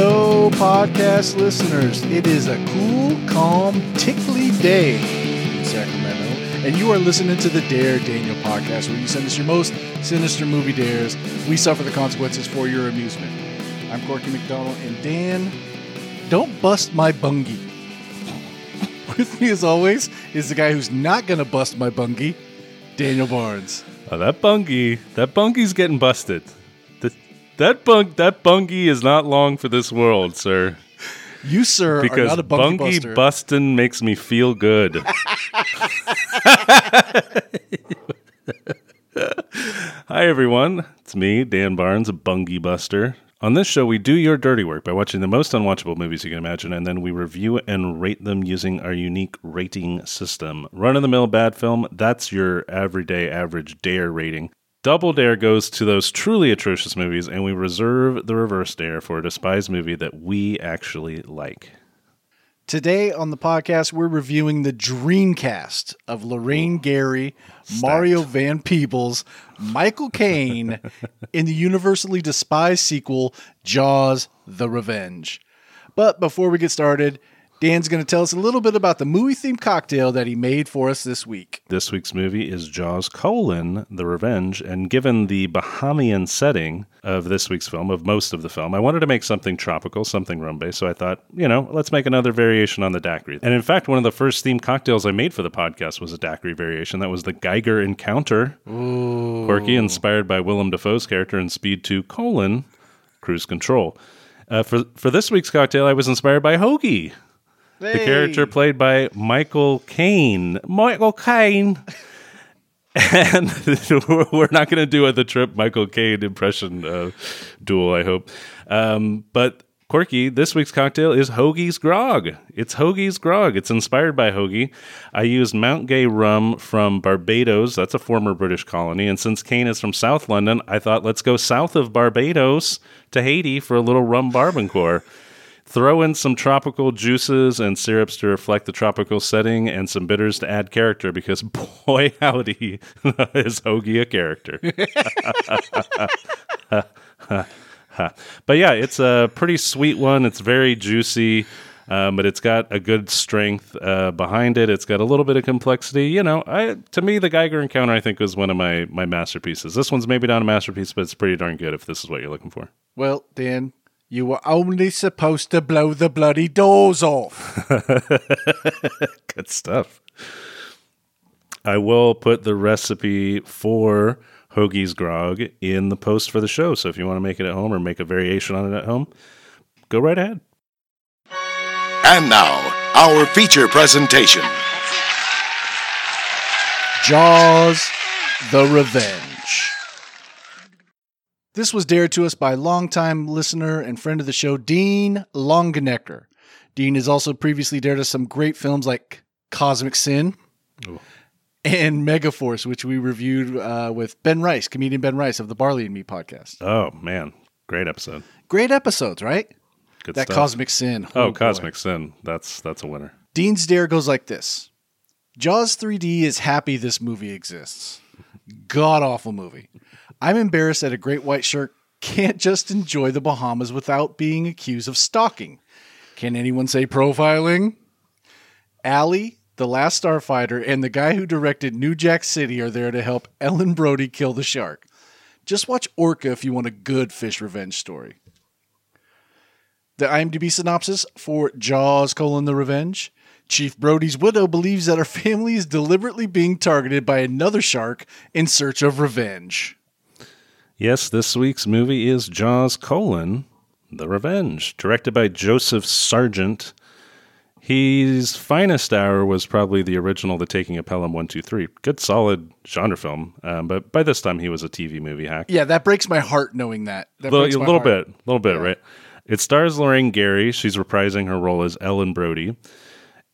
Hello, podcast listeners. It is a cool, calm, tickly day in Sacramento, and you are listening to the Dare Daniel podcast, where you send us your most sinister movie dares. We suffer the consequences for your amusement. I'm Corky McDonald, and Dan, don't bust my bungie. With me, as always, is the guy who's not going to bust my bungie, Daniel Barnes. Oh, that bungie, that bungie's getting busted. That bung, that bungie is not long for this world, sir. You, sir, are Because not a bungie, bungie buster. busting makes me feel good. Hi, everyone. It's me, Dan Barnes, a bungie buster. On this show, we do your dirty work by watching the most unwatchable movies you can imagine, and then we review and rate them using our unique rating system. Run of the mill bad film, that's your everyday average dare rating. Double dare goes to those truly atrocious movies, and we reserve the reverse dare for a despised movie that we actually like. Today on the podcast, we're reviewing the Dreamcast of Lorraine Gary, Mario Van Peebles, Michael Caine in the universally despised sequel, Jaws The Revenge. But before we get started, Dan's going to tell us a little bit about the movie themed cocktail that he made for us this week. This week's movie is Jaws colon The Revenge, and given the Bahamian setting of this week's film, of most of the film, I wanted to make something tropical, something rum based. So I thought, you know, let's make another variation on the daiquiri. And in fact, one of the first themed cocktails I made for the podcast was a daiquiri variation. That was the Geiger Encounter, Corky, inspired by Willem Dafoe's character in Speed 2 colon Cruise Control. Uh, for for this week's cocktail, I was inspired by Hoagie. The character played by Michael Caine. Michael Caine. And we're not going to do a the trip Michael Caine impression uh, duel, I hope. Um, but Corky, this week's cocktail is Hoagie's Grog. It's Hoagie's Grog. It's inspired by Hoagie. I used Mount Gay rum from Barbados. That's a former British colony. And since Caine is from South London, I thought let's go south of Barbados to Haiti for a little rum barbancourt. Throw in some tropical juices and syrups to reflect the tropical setting and some bitters to add character because boy howdy is Hoagie a character. but yeah, it's a pretty sweet one. It's very juicy. Um, but it's got a good strength uh, behind it. It's got a little bit of complexity. You know, I, to me, the Geiger Encounter I think was one of my my masterpieces. This one's maybe not a masterpiece, but it's pretty darn good if this is what you're looking for. Well, Dan, you were only supposed to blow the bloody doors off. Good stuff. I will put the recipe for Hoagie's Grog in the post for the show. So if you want to make it at home or make a variation on it at home, go right ahead. And now, our feature presentation. Jaws The Revenge. This was dared to us by longtime listener and friend of the show, Dean Longenecker. Dean has also previously dared us some great films like Cosmic Sin Ooh. and Megaforce, which we reviewed uh, with Ben Rice, comedian Ben Rice of the Barley and Me podcast. Oh man, great episode. Great episodes, right? Good that stuff. Cosmic Sin. oh, boy. Cosmic Sin. That's that's a winner. Dean's dare goes like this Jaws 3D is happy this movie exists. God awful movie. I'm embarrassed that a great white shark can't just enjoy the Bahamas without being accused of stalking. Can anyone say profiling? Allie, the last starfighter, and the guy who directed New Jack City are there to help Ellen Brody kill the shark. Just watch Orca if you want a good fish revenge story. The IMDb synopsis for Jaws: colon, The Revenge. Chief Brody's widow believes that her family is deliberately being targeted by another shark in search of revenge. Yes, this week's movie is Jaws: colon, The Revenge, directed by Joseph Sargent. His finest hour was probably the original The Taking of Pelham 123. Good, solid genre film. Um, but by this time, he was a TV movie hack. Yeah, that breaks my heart knowing that. that Little- a little heart. bit, a little bit, right? It stars Lorraine Gary. She's reprising her role as Ellen Brody.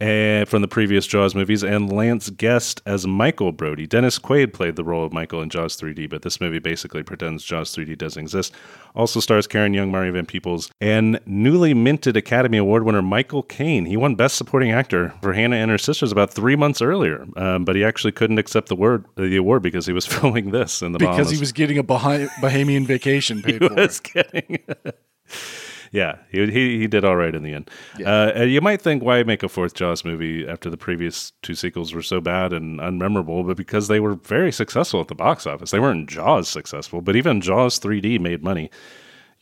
And from the previous Jaws movies, and Lance Guest as Michael Brody. Dennis Quaid played the role of Michael in Jaws 3D, but this movie basically pretends Jaws 3D doesn't exist. Also stars Karen Young, Mario Van Peebles, and newly minted Academy Award winner Michael Caine. He won Best Supporting Actor for Hannah and Her Sisters about three months earlier, um, but he actually couldn't accept the word the award because he was filming this in the because Bahamas. he was getting a Bah- Bahamian vacation paid He for. was kidding. Yeah, he, he he did all right in the end. Uh, and you might think, why make a fourth Jaws movie after the previous two sequels were so bad and unmemorable? But because they were very successful at the box office. They weren't Jaws successful, but even Jaws 3D made money.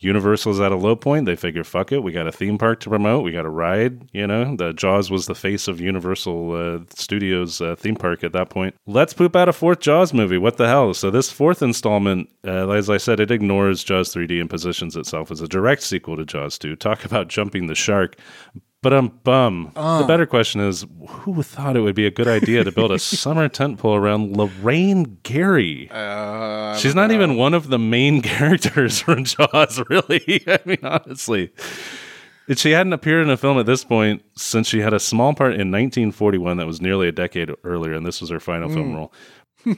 Universal's at a low point. They figure, fuck it, we got a theme park to promote. We got a ride. You know, the Jaws was the face of Universal uh, Studios uh, theme park at that point. Let's poop out a fourth Jaws movie. What the hell? So this fourth installment, uh, as I said, it ignores Jaws 3D and positions itself as a direct sequel to Jaws 2. Talk about jumping the shark. But um, bum. The better question is, who thought it would be a good idea to build a summer tent pole around Lorraine Gary? Uh, She's not even one of the main characters from Jaws, really. I mean, honestly. And She hadn't appeared in a film at this point since she had a small part in 1941 that was nearly a decade earlier, and this was her final film role.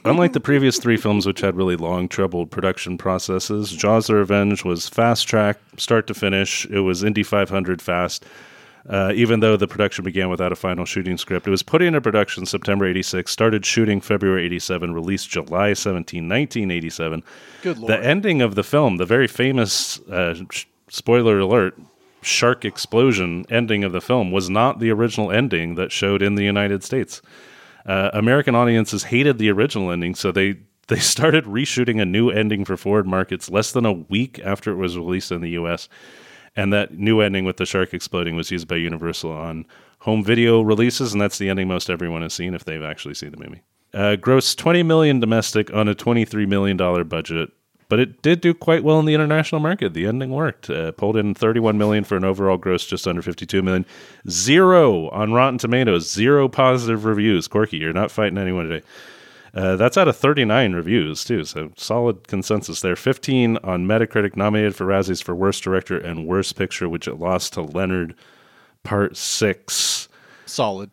Unlike the previous three films, which had really long, troubled production processes, Jaws the Revenge was fast track, start to finish. It was Indy 500 fast. Uh, even though the production began without a final shooting script, it was put into production September 86, started shooting February 87, released July 17, 1987. Good lord. The ending of the film, the very famous, uh, sh- spoiler alert, shark explosion ending of the film, was not the original ending that showed in the United States. Uh, American audiences hated the original ending, so they they started reshooting a new ending for foreign markets less than a week after it was released in the U.S. And that new ending with the shark exploding was used by Universal on home video releases, and that's the ending most everyone has seen if they've actually seen the movie. Uh, grossed 20 million domestic on a 23 million dollar budget, but it did do quite well in the international market. The ending worked. Uh, pulled in 31 million for an overall gross just under 52 million. Zero on Rotten Tomatoes. Zero positive reviews. Corky, you're not fighting anyone today. Uh, that's out of 39 reviews, too. So solid consensus there. 15 on Metacritic, nominated for Razzies for Worst Director and Worst Picture, which it lost to Leonard Part 6. Solid.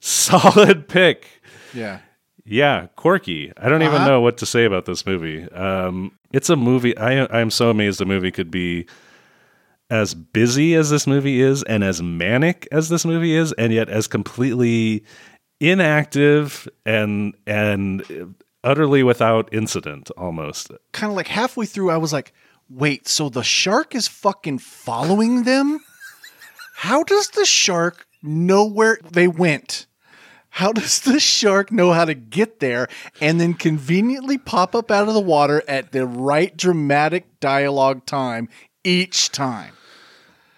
Solid pick. Yeah. Yeah, Corky. I don't even Uh-huh. know what to say about this movie. Um, it's a movie. I I am so amazed a movie could be as busy as this movie is, and as manic as this movie is, and yet as completely inactive and and utterly without incident, almost. Kind of like halfway through, I was like, wait, so the shark is fucking following them? How does the shark know where they went? How does the shark know how to get there and then conveniently pop up out of the water at the right dramatic dialogue time each time?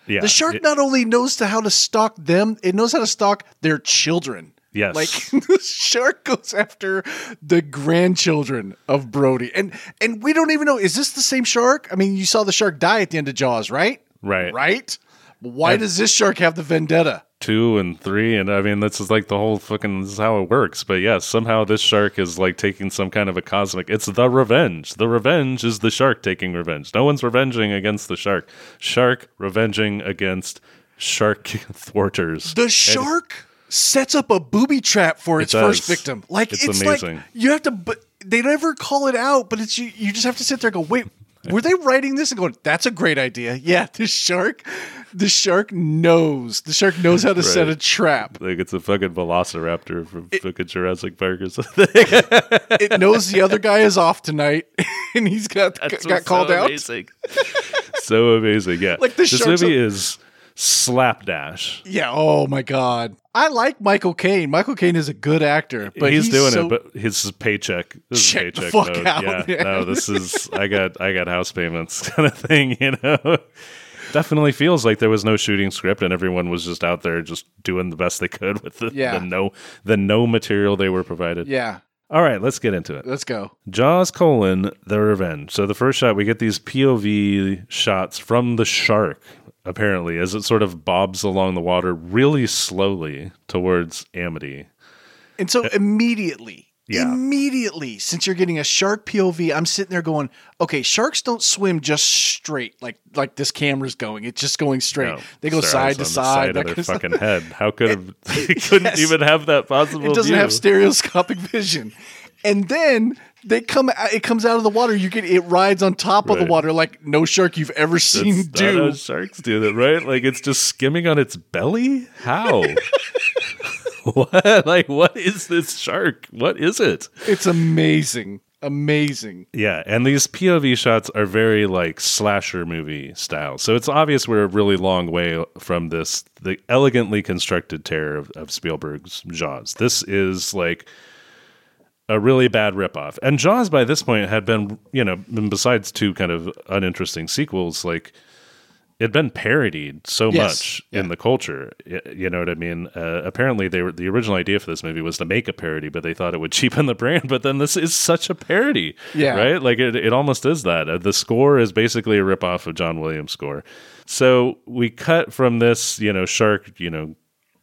Yeah, The shark it- not only knows to how to stalk them, it knows how to stalk their children. Yes. Like the shark goes after the grandchildren of Brody. And and we don't even know is this the same shark? I mean, you saw the shark die at the end of Jaws, right? Right. Right? Why And- does this shark have the vendetta? two and three and i mean this is like the whole fucking this is how it works but yes somehow this shark is like taking some kind of a cosmic it's the revenge the revenge is the shark taking revenge no one's revenging against the shark shark revenging against shark thwarters The shark sets up a booby trap for its does. first victim. Like It's it's, amazing. like you have to but they never call it out, but it's you you just have to sit there and go, wait, were they writing this and going, that's a great idea. Yeah, the shark the shark knows. The shark knows how to set a trap. like it's a fucking velociraptor from fucking jurassic park or something It knows the other guy is off tonight and he's got That's got called so out. amazing. so amazing yeah Like the this movie a- is slapdash Yeah, oh my god. I like Michael Caine. Michael Caine is a good actor, but he's, doing so- it, but his paycheck. This is Check the paycheck fuck mode. out, Yeah, yeah. no, this is I got I got house payments kind of thing. You know, definitely feels like there was no shooting script and everyone was just out there just doing the best they could with the, Yeah. the no the no material they were provided. yeah, All right, let's get into it. let's go. Jaws colon the revenge. So the first shot we get these POV shots from the shark apparently as it sort of bobs along the water really slowly towards Amity. And so immediately, Uh, Yeah. immediately, since you're getting a shark POV, I'm sitting there going, okay, sharks don't swim just straight like like this camera's going. It's just going straight. No, they go side to on the side. of their stuff. fucking head. How could have? They couldn't Yes. even have that possible. It doesn't view. have stereoscopic vision. And then they come uh, it comes out of the water. You get it rides on top of the water like no shark you've ever seen That's do. sharks do that, right? Like it's just skimming on its belly. How? what? Like what is this shark? What is it? It's amazing. Amazing. Yeah, and these POV shots are very like slasher movie style. So it's obvious we're a really long way from this the elegantly constructed terror of, of Spielberg's Jaws. This is like a really bad ripoff. And Jaws by this point had been, you know, besides two kind of uninteresting sequels, like it'd been parodied so Yes, much yeah. in the culture. You know what I mean? Uh, apparently, they were the original idea for this movie was to make a parody, but they thought it would cheapen the brand. But then this is such a parody, Yeah. right? Like it, it almost is that. Uh, the score is basically a ripoff of John Williams' score. So we cut from this, you know, shark, you know,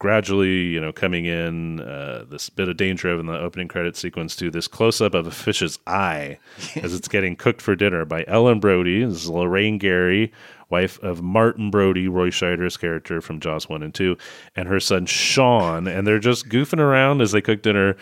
gradually, you know, coming in, uh, this bit of danger of in the opening credit sequence to this close up of a fish's eye as it's getting cooked for dinner by Ellen Brody. This is Lorraine Gary, wife of Martin Brody, Roy Scheider's character from Jaws 1 and 2, and her son Sean. And they're just goofing around as they cook dinner.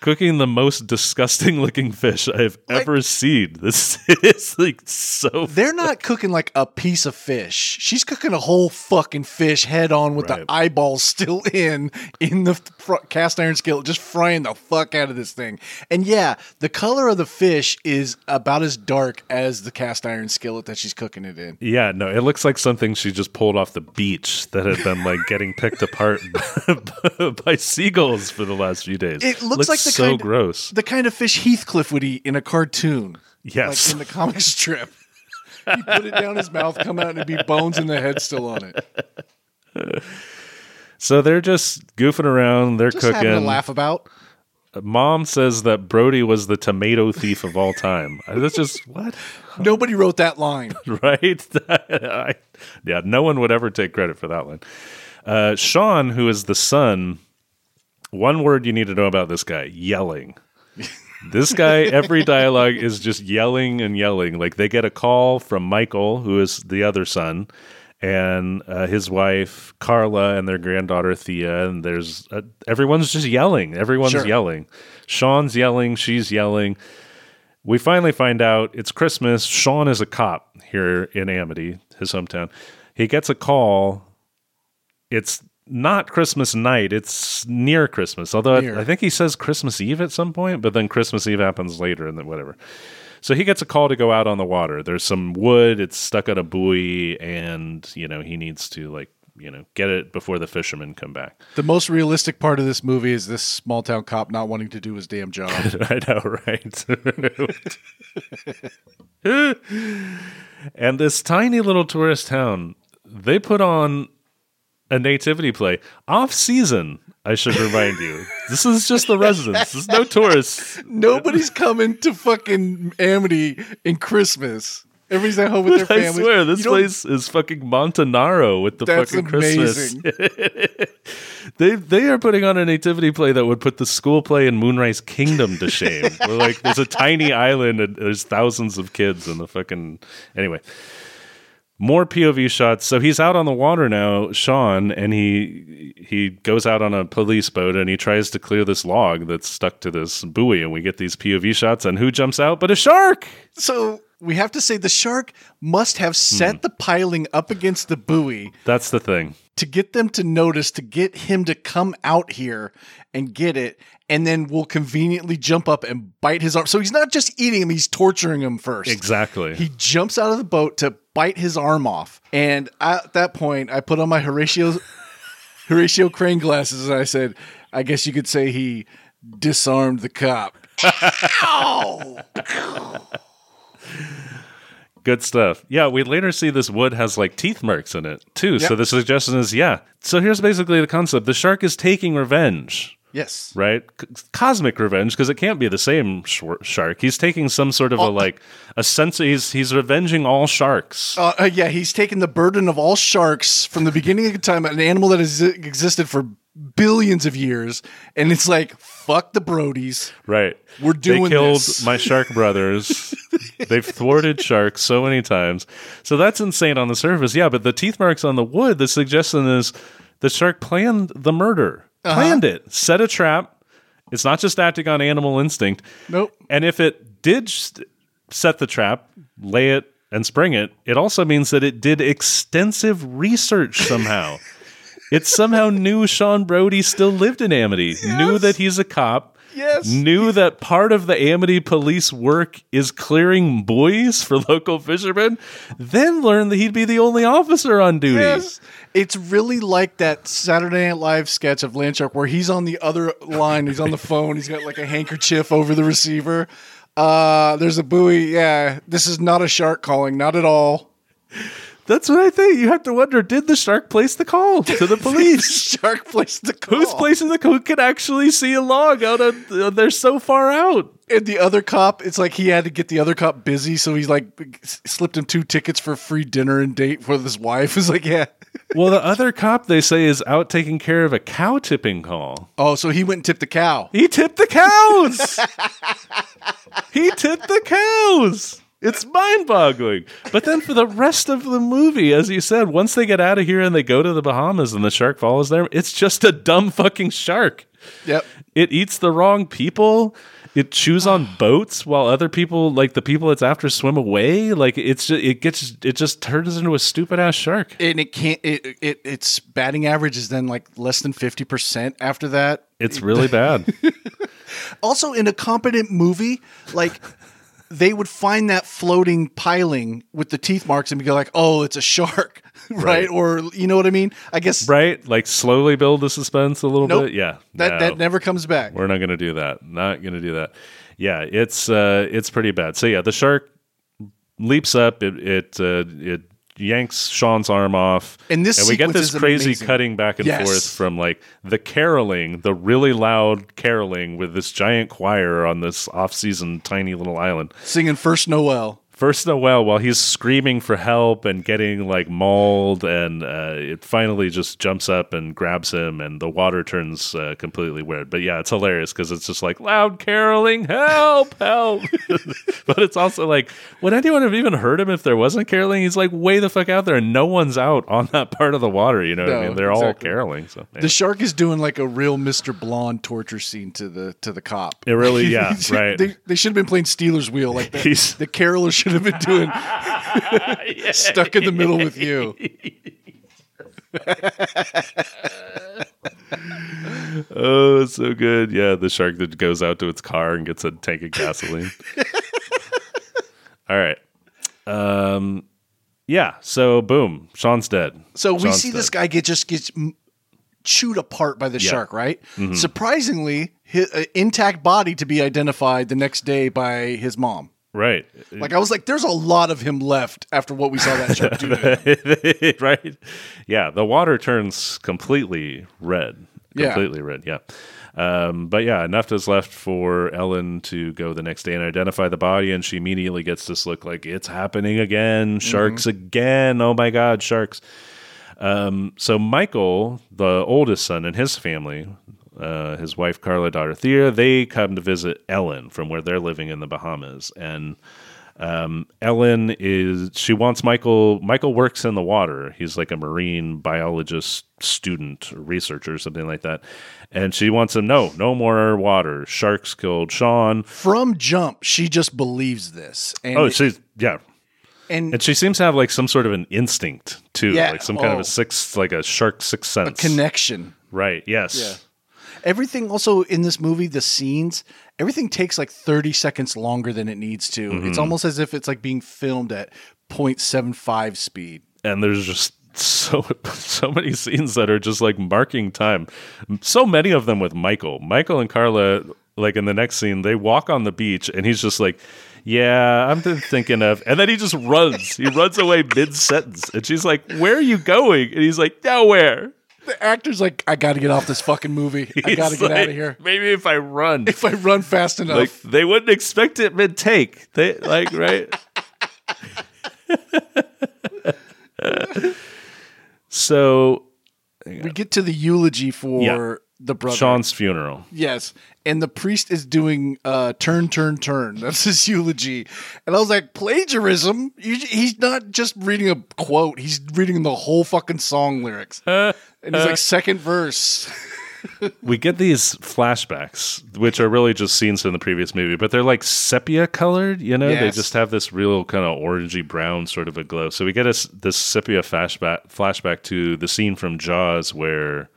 Cooking the most disgusting looking fish I've ever seen. This is like so. They're not cooking like a piece of fish. She's cooking a whole fucking fish head on with Right. the eyeballs still in in the fr- cast iron skillet, just frying the fuck out of this thing. And yeah, the color of the fish is about as dark as the cast iron skillet that she's cooking it in. Yeah, no, it looks like something she just pulled off the beach that had been like getting picked apart by seagulls for the last few days. It looks like the so kind- gross. The kind of fish Heathcliff would eat in a cartoon. Yes. Like in the comic strip. He put it down his mouth, come out, and it'd be bones and the head still on it. So they're just goofing around. They're Just having cooking. laugh about. Mom says that Brody was the tomato thief of all time. That's just what, Nobody wrote that line. right? I- yeah, no one would ever take credit for that one. Uh, Sean, who is the son, one word you need to know about this guy: yelling. This guy, every dialogue is just yelling and yelling. Like they get a call from Michael, who is the other son, and uh, his wife Carla, and their granddaughter Thea, and there's uh, everyone's just yelling. Everyone's Sure. yelling. Sean's yelling. She's yelling. We finally find out it's Christmas. Sean is a cop here in Amity, his hometown. He gets a call. It's not Christmas night. It's near Christmas. Although I, Near. I think he says Christmas Eve at some point, but then Christmas Eve happens later and then whatever. So he gets a call to go out on the water. There's some wood, it's stuck on a buoy, and you know, he needs to like, you know, get it before the fishermen come back. The most realistic part of this movie is this small town cop not wanting to do his damn job. I know, right? and this tiny little tourist town, they put on a nativity play off season. I should remind you, this is just the residents. There's no tourists. Nobody's coming to fucking Amity in Christmas. Everybody's at home with their family. I swear, this place is fucking Montanaro with the That's fucking Christmas. they they are putting on a nativity play that would put the school play in Moonrise Kingdom to shame. Where like there's a tiny island and there's thousands of kids in the fucking anyway. More POV shots. So he's out on the water now, Sean, and he he goes out on a police boat and he tries to clear this log that's stuck to this buoy, and we get these POV shots. And who jumps out but a shark? So we have to say the shark must have set hmm. the piling up against the buoy That's the thing. To get them to notice, to get him to come out here and get it, and then we'll conveniently jump up and bite his arm. So he's not just eating him, he's torturing him first. Exactly. He jumps out of the boat to bite his arm off. And at that point, I put on my Horatio Horatio Caine glasses and I said, I guess you could say he disarmed the cop. Ow! Good stuff. Yeah, we later see this wood has like teeth marks in it too. So the suggestion is, yeah. So here's basically the concept: the shark is taking revenge, Yes. right? C- cosmic revenge, because it can't be the same sh- shark. He's taking some sort of a like a sense. He's he's revenging all sharks. Uh, uh, yeah, he's taken the burden of all sharks from the beginning of time, an animal that has existed for billions of years, and it's like, fuck the Brodies. Right. We're doing They killed this. my shark brothers. They've thwarted sharks so many times. So that's insane on the surface. Yeah, but the teeth marks on the wood, the suggestion is the shark planned the murder. Uh-huh. Planned it. Set a trap. It's not just acting on animal instinct. Nope. And if it did set the trap, lay it and spring it, it also means that it did extensive research somehow. it somehow knew Sean Brody still lived in Amity, knew that he's a cop, Yes. knew that part of the Amity police work is clearing buoys for local fishermen, then learned that he'd be the only officer on duty. Yes. It's really like that Saturday Night Live sketch of Landshark where he's on the other line, he's on the phone, he's got like a handkerchief over the receiver. Uh, there's a buoy. Yeah, this is not a shark calling, not at all. That's what I think. You have to wonder: Did the shark place the call to the police? shark placed the call. Who's placing the who can actually see a log out of? uh, They're so far out. And the other cop, it's like he had to get the other cop busy, so he's like s- slipped him two tickets for free dinner and date for his wife. Is like, yeah. Well, the other cop they say is out taking care of a cow tipping call. Oh, so he went and tipped the cow. He tipped the cows. he tipped the cows. It's mind boggling. But then for the rest of the movie, as you said, once they get out of here and they go to the Bahamas and the shark follows them, it's just a dumb fucking shark. Yep. It eats the wrong people. It chews on boats while other people, like the people it's after, swim away. Like it's just, it gets, it just turns into a stupid ass shark. And it can't. It, it its batting average is then like less than fifty percent after that. It's really bad. Also, in a competent movie, like they would find that floating piling with the teeth marks and be like, "Oh, it's a shark," right? Right. Or you know what I mean? I guess right? Like slowly build the suspense a little Nope. bit. Yeah. that No. that never comes back. We're not going to do that. Not going to do that. Yeah, it's uh, it's pretty bad. So yeah, the shark leaps up. It it uh, it yanks Sean's arm off, And this we get this crazy amazing. cutting back and Yes. forth from like the caroling, the really loud caroling with this giant choir on this off-season tiny little island. Singing First Noel. First Noel, while he's screaming for help and getting like mauled, and uh, it finally just jumps up and grabs him, and the water turns uh, completely weird. But yeah, it's hilarious because it's just like loud caroling, help, help. but it's also like, would anyone have even heard him if there wasn't caroling? He's like way the fuck out there, and no one's out on that part of the water. You know what I mean? They're all caroling. So yeah. The shark is doing like a real Mr. Blonde torture scene to the to the cop. It really- yeah, right. They, they should have been playing Stealers Wheel like the, He's- the caroler should have been doing stuck in the middle with you. Oh, it's so good. Yeah, the shark that goes out to its car and gets a tank of gasoline. All right. Um yeah, so boom, Sean's dead. So we Sean's see this guy get just gets chewed apart by the Yeah. shark, right? Surprisingly, his uh, intact body to be identified the next day by his mom. Right. Like I was like, there's a lot of him left after what we saw that shark do. right? Yeah, the water turns completely red. Yeah. Completely red, yeah. Um, but yeah, enough is left for Ellen to go the next day and identify the body, and she immediately gets this look like it's happening again. Sharks again. Oh my God, sharks. Um, so Michael, the oldest son, in his family, uh, his wife Carla, daughter Thea, they come to visit Ellen from where they're living in the Bahamas, and um, Ellen is she wants Michael. Michael works in the water. He's like a marine biologist student, or researcher, something like that. And she wants him. No, no more water. Sharks killed Sean. From jump, she just believes this, and Oh, she's yeah. and And she seems to have like some sort of an instinct too, Yeah, like some kind of oh. a sixth, like a shark sixth sense. connection. right? Yes. Yeah. Everything also in this movie, the scenes, everything takes like 30 seconds longer than it needs to. Mm-hmm. It's almost as if it's like being filmed at 0.75 speed. and there's just so so many scenes that are just like marking time. So many of them with Michael. Michael and Carla, like in the next scene, they walk on the beach, and he's just like. Yeah, I'm thinking of, and then he just runs. He runs away mid sentence, and she's like, "Where are you going?" And he's like, "Nowhere." The actor's like, I got to get off this fucking movie. I got to get out of here. Maybe if I run, If I run fast enough. like they wouldn't expect it mid take. They like right. so we get to the eulogy for Yeah. the brother. Sean's funeral. Yes. And the priest is doing uh, turn, turn, turn. That's his eulogy. And I was like, plagiarism? He's not just reading a quote, he's reading the whole fucking song lyrics. and he's like, second verse. we get these flashbacks, which are really just scenes from the previous movie, but they're like sepia colored. You know, they just have this real kind of orangey brown sort of a glow. So we get us this sepia flashback flashback to the scene from Jaws where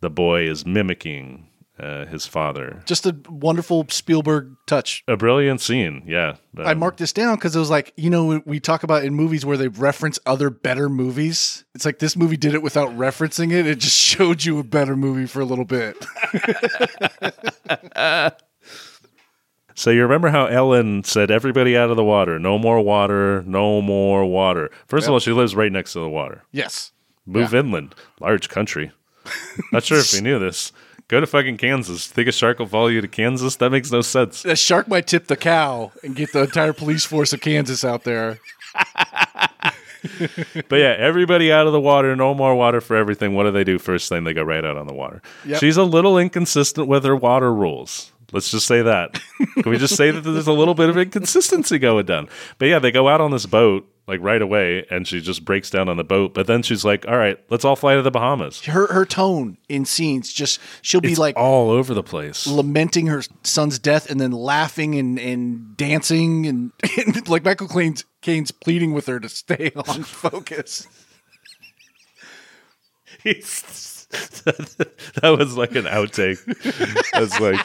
the boy is mimicking uh, his father. Just a wonderful Spielberg touch. A brilliant scene, yeah. I Um, marked this down because it was like, you know, we talk about in movies where they reference other better movies. It's like this movie did it without referencing it. It just showed you a better movie for a little bit. So you remember how Ellen said, "Everybody out of the water, no more water, no more water." First of all, she lives right next to the water. yes. Move inland, large country. Not sure if we knew this. Go to fucking Kansas. Think a shark will follow you to Kansas? That makes no sense. A shark might tip the cow and get the entire police force of Kansas out there. But yeah, everybody out of the water, no more water for everything. What do they do? First thing, they go right out on the water. Yep. She's a little inconsistent with her water rules. Let's just say that. Can we just say that there's a little bit of inconsistency going down? But yeah, they go out on this boat like right away, and she just breaks down on the boat. But then she's like, "All right, let's all fly to the Bahamas." Her her tone in scenes just she'll be It's like all over the place. lamenting her son's death and then laughing and, and dancing and, and like Michael Caine's, Caine's pleading with her to stay on focus. That was like an outtake. That's like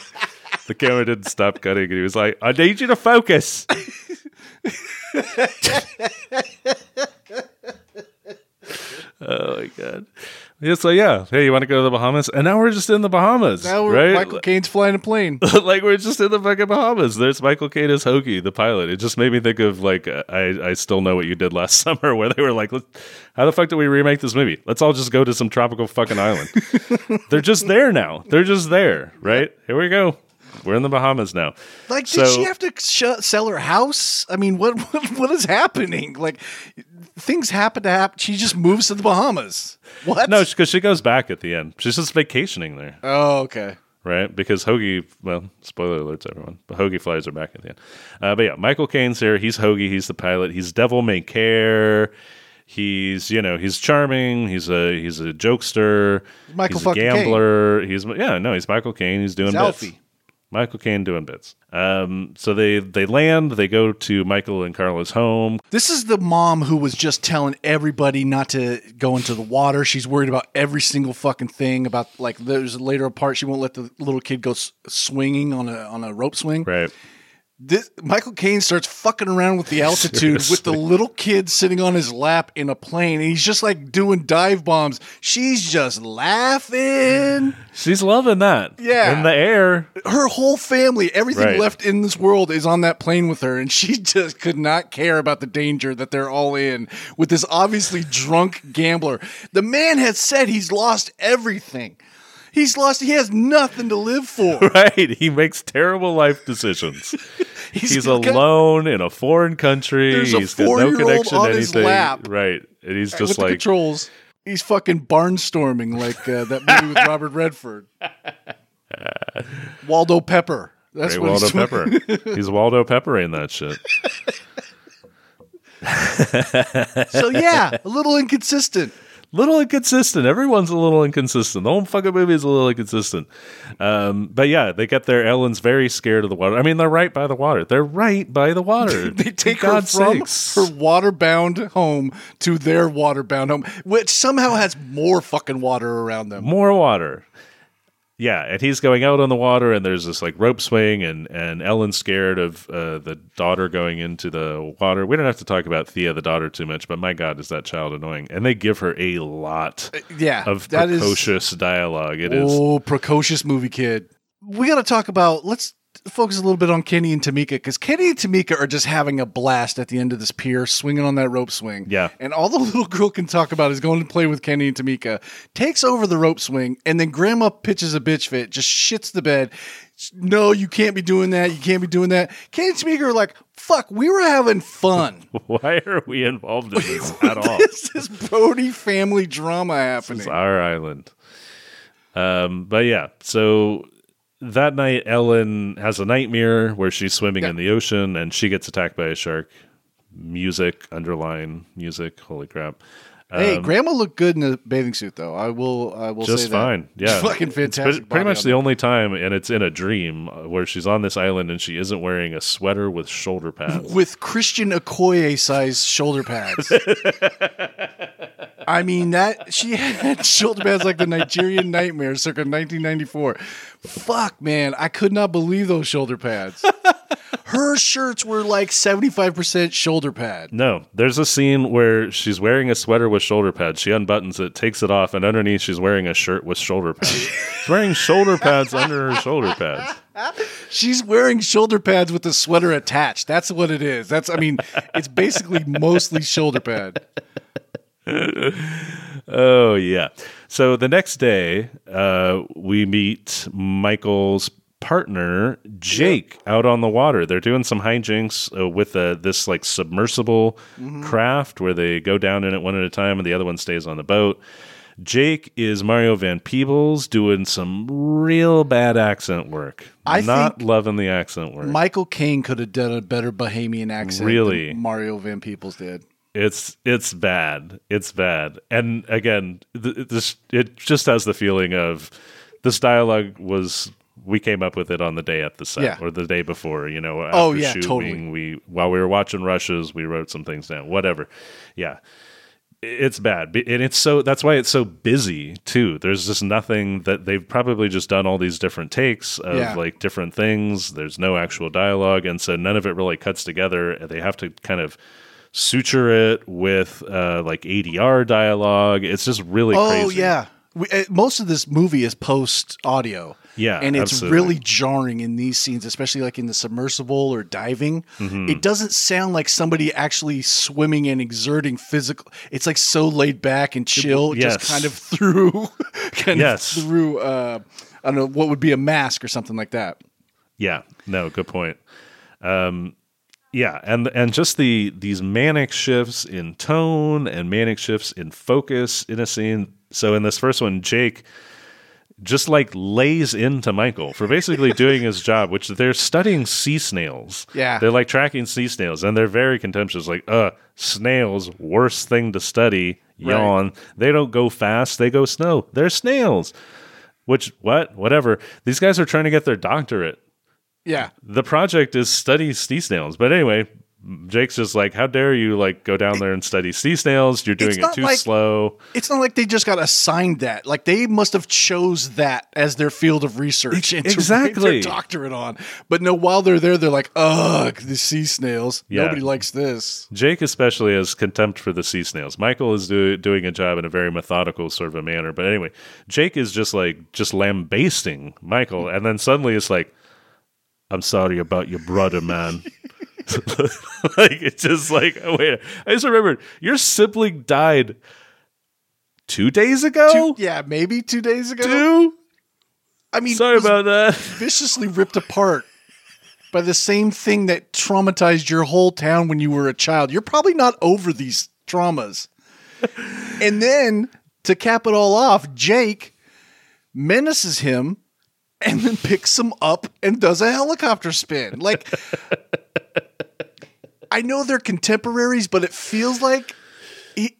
the camera didn't stop cutting, and he was like, "I need you to focus." oh my god! Yeah, so yeah, hey, you want to go to the Bahamas? And now we're just in the Bahamas, Now we're right? Michael Caine's flying a plane. like we're just in the fucking Bahamas. There's Michael Caine as Hoagie, the pilot. It just made me think of like I I still know what you did last summer, where they were like, "How the fuck did we remake this movie? Let's all just go to some tropical fucking island." They're just there now. They're just there, right? Here we go. We're in the Bahamas now. Like, did she have to sh- sell her house? I mean, what, what what is happening? Like, things happen to happen. She just moves to the Bahamas. What? No, because she goes back at the end. She's just vacationing there, Oh, okay. right? Because Hoagie, well, spoiler alerts, everyone, but Hoagie flies her back at the end. Uh, but yeah, Michael Caine's here. He's Hoagie. He's the pilot. He's devil may care. He's you know he's charming. He's a he's a jokester. Michael he's a gambler. He's yeah no he's Michael Caine. He's doing He's bits. Alfie. Michael Caine doing bits. Um, so they they land. They go to Michael and Carla's home. This is the mom who was just telling everybody not to go into the water. She's worried about every single fucking thing. About like there's later a part she won't let the little kid go s- swinging on a on a rope swing. Right. This, Michael Caine starts fucking around with the altitude with the little kid sitting on his lap in a plane, and he's just like doing dive bombs. She's just laughing. She's loving that. Yeah. In the air. Her whole family, everything Right. left in this world is on that plane with her, and she just could not care about the danger that they're all in with this obviously drunk gambler. The man has said he's lost everything. He's lost. He has nothing to live for. Right. He makes terrible life decisions. He's, got- alone in a foreign country. There's a He's got no connection on to anything. Right. And he's just like controls. He's fucking barnstorming like uh, that movie with Robert Redford. Waldo Pepper. That's Great what Waldo he's doing. Pepper. he's Waldo Peppering that shit. So yeah, a little inconsistent. Little inconsistent. Everyone's a little inconsistent. The whole fucking movie is a little inconsistent. Um, but yeah, they get there. Ellen's very scared of the water. I mean, they're right by the water. They're right by the water. They take her from sakes. her water-bound home to their water-bound home, which somehow has more fucking water around them. more water. Yeah, and he's going out on the water, and there's this like rope swing, and and Ellen's scared of uh, the daughter going into the water. We don't have to talk about Thea, the daughter, too much, but my God, is that child annoying? And they give her a lot Yeah, of that is precocious dialogue. It is oh precocious movie kid. We got to talk about. Let's focus a little bit on Kenny and Tamika because Kenny and Tamika are just having a blast at the end of this pier, swinging on that rope swing. Yeah. and all the little girl can talk about is going to play with Kenny and Tamika. Takes over the rope swing, and then Grandma pitches a bitch fit, just shits the bed. No, you can't be doing that. You can't be doing that. Kenny and Tamika are like, "Fuck, we were having fun." why are we involved in this at all? this is Brody family drama happening. It's our island. Um, but yeah, so that night Ellen has a nightmare where she's swimming Yeah. in the ocean and she gets attacked by a shark. Music, underline music. Holy crap! Hey, Grandma looked good in a bathing suit, though. I will. I will Um, Just say that. fine. Yeah, fucking It's fantastic. pretty, pretty much on the only time, and it's in a dream uh, where she's on this island and she isn't wearing a sweater with shoulder pads. with Christian Okoye size shoulder pads. I mean that she had shoulder pads like the Nigerian Nightmare circa 1994. Fuck, man, I could not believe those shoulder pads. Her shirts were like 75% shoulder pad. No, there's a scene where she's wearing a sweater with shoulder pads. She unbuttons it, takes it off, and underneath she's wearing a shirt with shoulder pads. she's wearing shoulder pads under her shoulder pads. She's wearing shoulder pads with the sweater attached. That's what it is. That's I mean, it's basically mostly shoulder pad. Oh yeah. So the next day, uh, we meet Michael's partner Jake out on the water. They're doing some hijinks uh, with uh, this like submersible craft where they go down in it one at a time, and the other one stays on the boat. Jake is Mario Van Peebles doing some real bad accent work. I not loving the accent work. Michael Caine could have done a better Bahamian accent Really? than Mario Van Peebles did. It's it's bad. It's bad. And again, th- this it just has the feeling of this dialogue was we came up with it on the day at the set Yeah. or the day before. You know, Oh, yeah, shooting, totally. We while we were watching rushes, we wrote some things down. Whatever. Yeah. It's bad, and it's so. That's why it's so busy too. There's just nothing that they've probably just done all these different takes of Yeah. like different things. There's no actual dialogue, and so none of it really cuts together. They have to kind of suture it with uh, like ADR dialogue. It's just really crazy. Oh crazy. yeah. We, uh, most of this movie is post audio. Yeah, and it's absolutely. really jarring in these scenes, especially like in the submersible or diving. Mm-hmm. It doesn't sound like somebody actually swimming and exerting physical. It's like so laid back and chill, Yes. just kind of through, kind Yes. of through. Uh, I don't know what would be a mask or something like that. Yeah, no, good point. Um, yeah, and and just the these manic shifts in tone and manic shifts in focus in a scene. So in this first one, Jake just like lays into Michael for basically doing his job, which they're studying sea snails. Yeah. They're like tracking sea snails and they're very contemptuous, like, uh, snails, worst thing to study. Yawn. They don't go fast, they go slow. They're snails. Which what? Whatever. These guys are trying to get their doctorate Yeah, the project is study sea snails. But anyway, Jake's just like, how dare you like go down there and study sea snails? You're doing it too like- slow. it's not like they just got assigned that. Like they must have chose that as their field of research and to write Exactly. their doctorate on. But no, while they're there, they're like, ugh, the sea snails. Yeah. Nobody likes this. Jake especially has contempt for the sea snails. Michael is do- doing a job in a very methodical sort of a manner. But anyway, Jake is just like just lambasting Michael, mm. and then suddenly it's like, I'm sorry about your brother, man. like it's just like wait. I just remembered your sibling died two days ago. Two, yeah, maybe two days ago. Two? I mean, Sorry about that. viciously ripped apart by the same thing that traumatized your whole town when you were a child. You're probably not over these traumas. and then to cap it all off, Jake menaces him and then picks him up and does a helicopter spin. Like I know they're contemporaries, but it feels like he,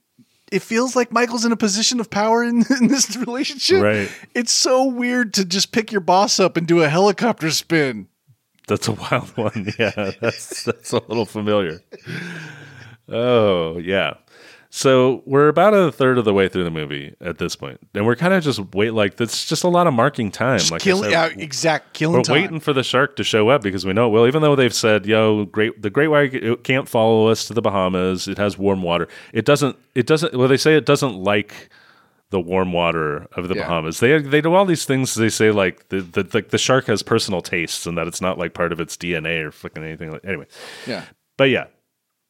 it feels like Michael's in a position of power in, in this relationship. Right. It's so weird to just pick your boss up and do a helicopter spin. That's a wild one. Yeah, that's that's a little familiar. Oh yeah. So we're about a third of the way through the movie at this point, and we're kind of just wait like that's just a lot of marking time. like I Killing, said, yeah, exact killing we're time. waiting for the shark to show up because we know it will. Even though they've said, "Yo, great, the great white can't follow us to the Bahamas. It has warm water. It doesn't. It doesn't. Well, they say it doesn't like." The warm water of the Yeah. Bahamas. They they do all these things. They say like the, the the the shark has personal tastes and that it's not like part of its DNA or fucking anything. Like anyway, Yeah. but yeah,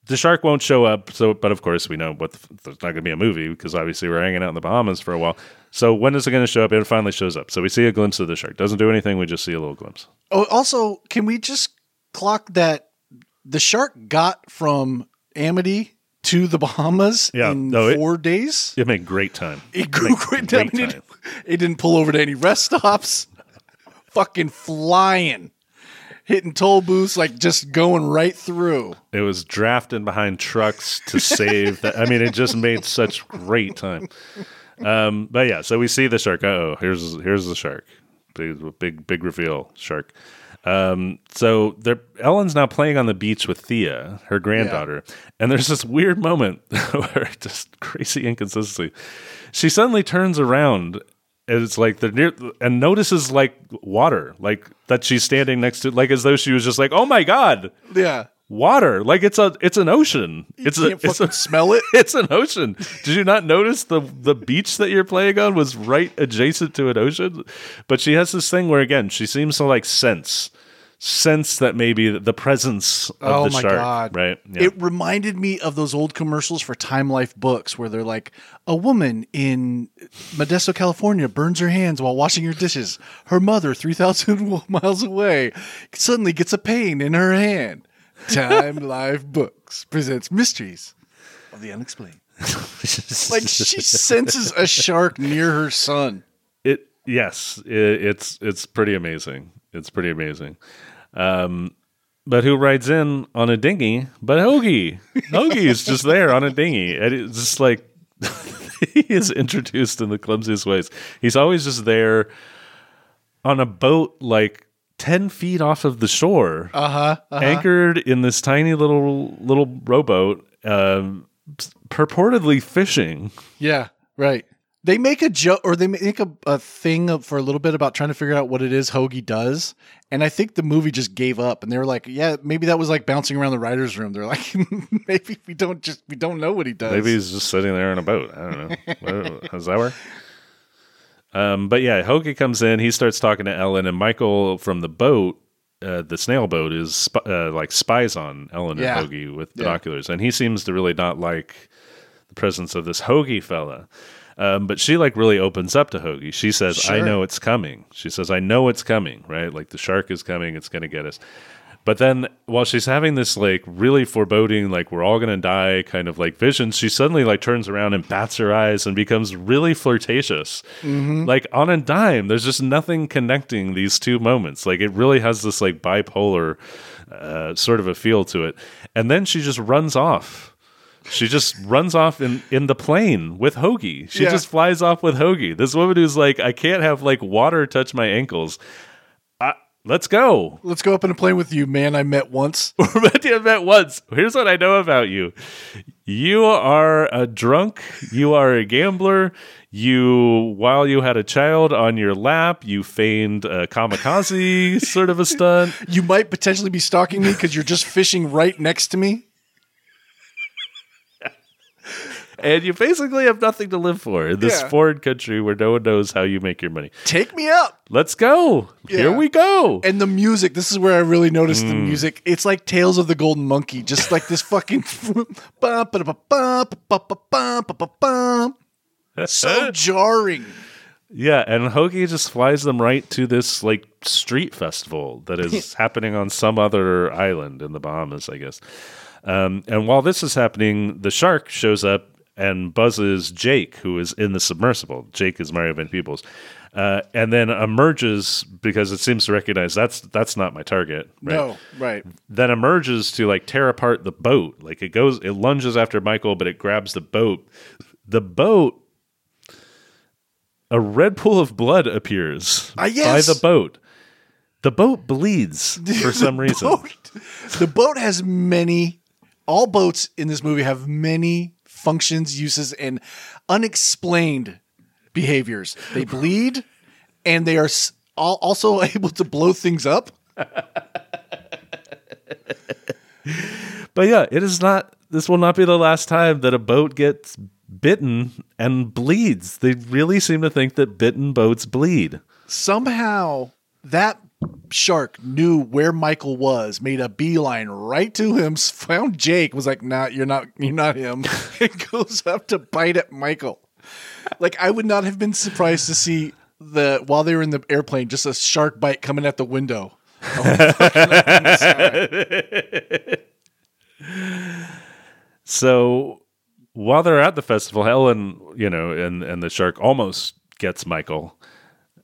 the shark won't show up. So, but of course, we know what the, there's not going to be a movie because obviously we're hanging out in the Bahamas for a while. So, when is it going to show up? It finally shows up. So we see a glimpse of the shark. Doesn't do anything. We just see a little glimpse. Oh, also, can we just clock that the shark got from Amity to the Bahamas Yeah. in No, it- four days? It made great time. It grew Made great. Great mean, it, time. it didn't pull over to any rest stops. Fucking flying, hitting toll booths, like just going right through. It was drafting behind trucks to save that. I mean, it just made such great time. Um, but yeah, so we see the shark. Oh, here's here's the shark. Big big big reveal. Shark. Um, so they're Ellen's now playing on the beach with Thea, her granddaughter, and there's this weird moment where just crazy inconsistency. She suddenly turns around it's like they're near and notices like water, like that she's standing next to, like as though she was just like, oh my god, Yeah. water, like it's a it's an ocean. It's a it's a smell it. it's an ocean. Did you not notice the the beach that you're playing on was right adjacent to an ocean? But she has this thing where again she seems to like sense sense that maybe the presence of Oh the my shark, god! right? Yeah. It reminded me of those old commercials for Time Life books, where they're like, "A woman in Modesto, California, burns her hands while washing her dishes. Her mother, three thousand miles away, suddenly gets a pain in her hand." Time Life Books presents mysteries of the unexplained. Like she senses a shark near her son. It yes, it, it's it's pretty amazing. It's pretty amazing. Um, but who rides in on a dinghy? But Hoagie. Hoagie is just there on a dinghy, and it's just like he is introduced in the clumsiest ways. He's always just there on a boat, like ten feet off of the shore, Uh huh. anchored in this tiny little little rowboat, um, purportedly fishing. Yeah, right. They make a joke or they make a, a thing of, for a little bit about trying to figure out what it is Hoagie does. And I think the movie just gave up and they were like, yeah, maybe that was like bouncing around the writer's room. They're like, maybe we don't just, we don't know what he does. Maybe he's just sitting there in a boat. I don't know. Does that work? Um, but yeah, Hoagie comes in. He starts talking to Ellen, and Michael from the boat, uh, the snail boat, is sp- uh, like spies on Ellen Yeah. and Hoagie with binoculars, and he seems to really not like the presence of this Hoagie fella. Um, but she like really opens up to Hoagie. She says, "I know it's coming." She says, "I know it's coming." Right, like the shark is coming. It's going to get us. But then while she's having this like really foreboding, like we're all gonna die kind of like vision, she suddenly like turns around and bats her eyes and becomes really flirtatious. Like on a dime, there's just nothing connecting these two moments. Like it really has this like bipolar uh, sort of a feel to it. And then she just runs off. She just runs off in, in the plane with Hoagie. She Yeah. just flies off with Hoagie. This woman who's like, I can't have like water touch my ankles. I, let's go. Let's go up in a plane with you, man. I met once. We're meant to have met once. Here's what I know about you. You are a drunk. You are a gambler. You, while you had a child on your lap, you feigned a kamikaze sort of a stunt. You might potentially be stalking me because you're just fishing right next to me. And you basically have nothing to live for in this Yeah. foreign country where no one knows how you make your money. Take me up. Let's go. Here Yeah. we go. And the music, this is where I really noticed the Mm. music. It's like Tales of the Golden Monkey, just like this fucking bum, ba, da, ba, bum, ba, ba, bum, ba, ba, so jarring. Yeah, and Hoagie just flies them right to this like street festival that is happening on some other island in the Bahamas, I guess. Um, and while this is happening, the shark shows up and buzzes Jake, who is in the submersible. Jake is Mario Van Peebles, uh, and then emerges because it seems to recognize that's that's not my target. Right? No, right. then emerges to like tear apart the boat. Like it goes, it lunges after Michael, but it grabs the boat. The boat, a red pool of blood appears Ah, yes. by the boat. The boat bleeds for some reason. Boat- the boat has many, all boats in this movie have many functions, uses, and unexplained behaviors. They bleed and they are also able to blow things up. But yeah, it is not. This will not be the last time that a boat gets bitten and bleeds. They really seem to think that bitten boats bleed. somehow that shark knew where Michael was, made a beeline right to him, found Jake, was like, "Nah, you're not, you're not him," it goes up to bite at Michael. Like I would not have been surprised to see the while they were in the airplane, just a shark bite coming at the window. So while they're at the festival, Helen, you know, and and the shark almost gets Michael.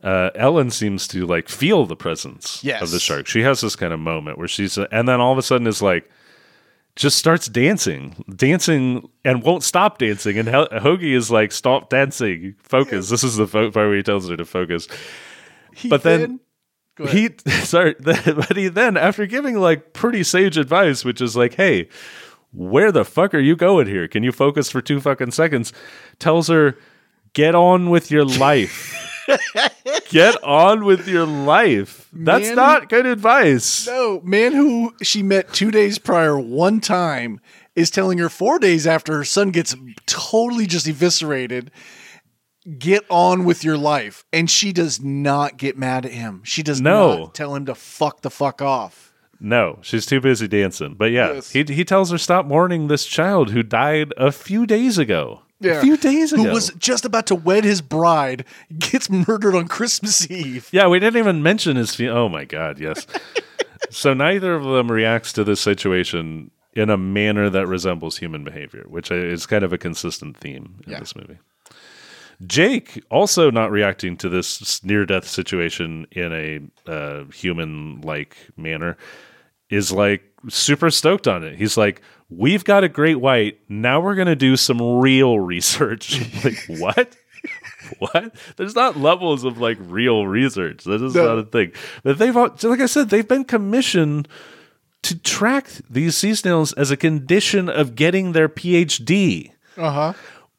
Uh, Ellen seems to like feel the presence Yes. of the shark. She has this kind of moment where she's, and then all of a sudden is like, just starts dancing, dancing, and won't stop dancing. And Ho- Hoagie is like, "Stop dancing, focus." This is the fo- part where he tells her to focus. But then- Ethan, he sorry, but he then after giving like pretty sage advice, which is like, hey, where the fuck are you going here? Can you focus for two fucking seconds? Tells her, get on with your life. get on with your life. That's Man. not good advice. No, man who she met two days prior one time is telling her four days after her son gets totally just eviscerated, get on with your life. And she does not get mad at him. She does No. not tell him to fuck the fuck off. No, she's too busy dancing. But yeah, Yes. he he tells her stop mourning this child who died a few days ago. A few days ago. Who was just about to wed his bride, gets murdered on Christmas Eve. Yeah, we didn't even mention his. Fe- oh my god, yes. so neither of them reacts to this situation in a manner that resembles human behavior, which is kind of a consistent theme in Yeah. this movie. Jake also not reacting to this near death situation in a uh, human like manner is like super stoked on it. He's like, "We've got a great white. Now we're going to do some real research." like, what? what? There's not levels of like real research. That is No. not a thing. But they've, like I said, they've been commissioned to track these sea snails as a condition of getting their PhD. Uh huh.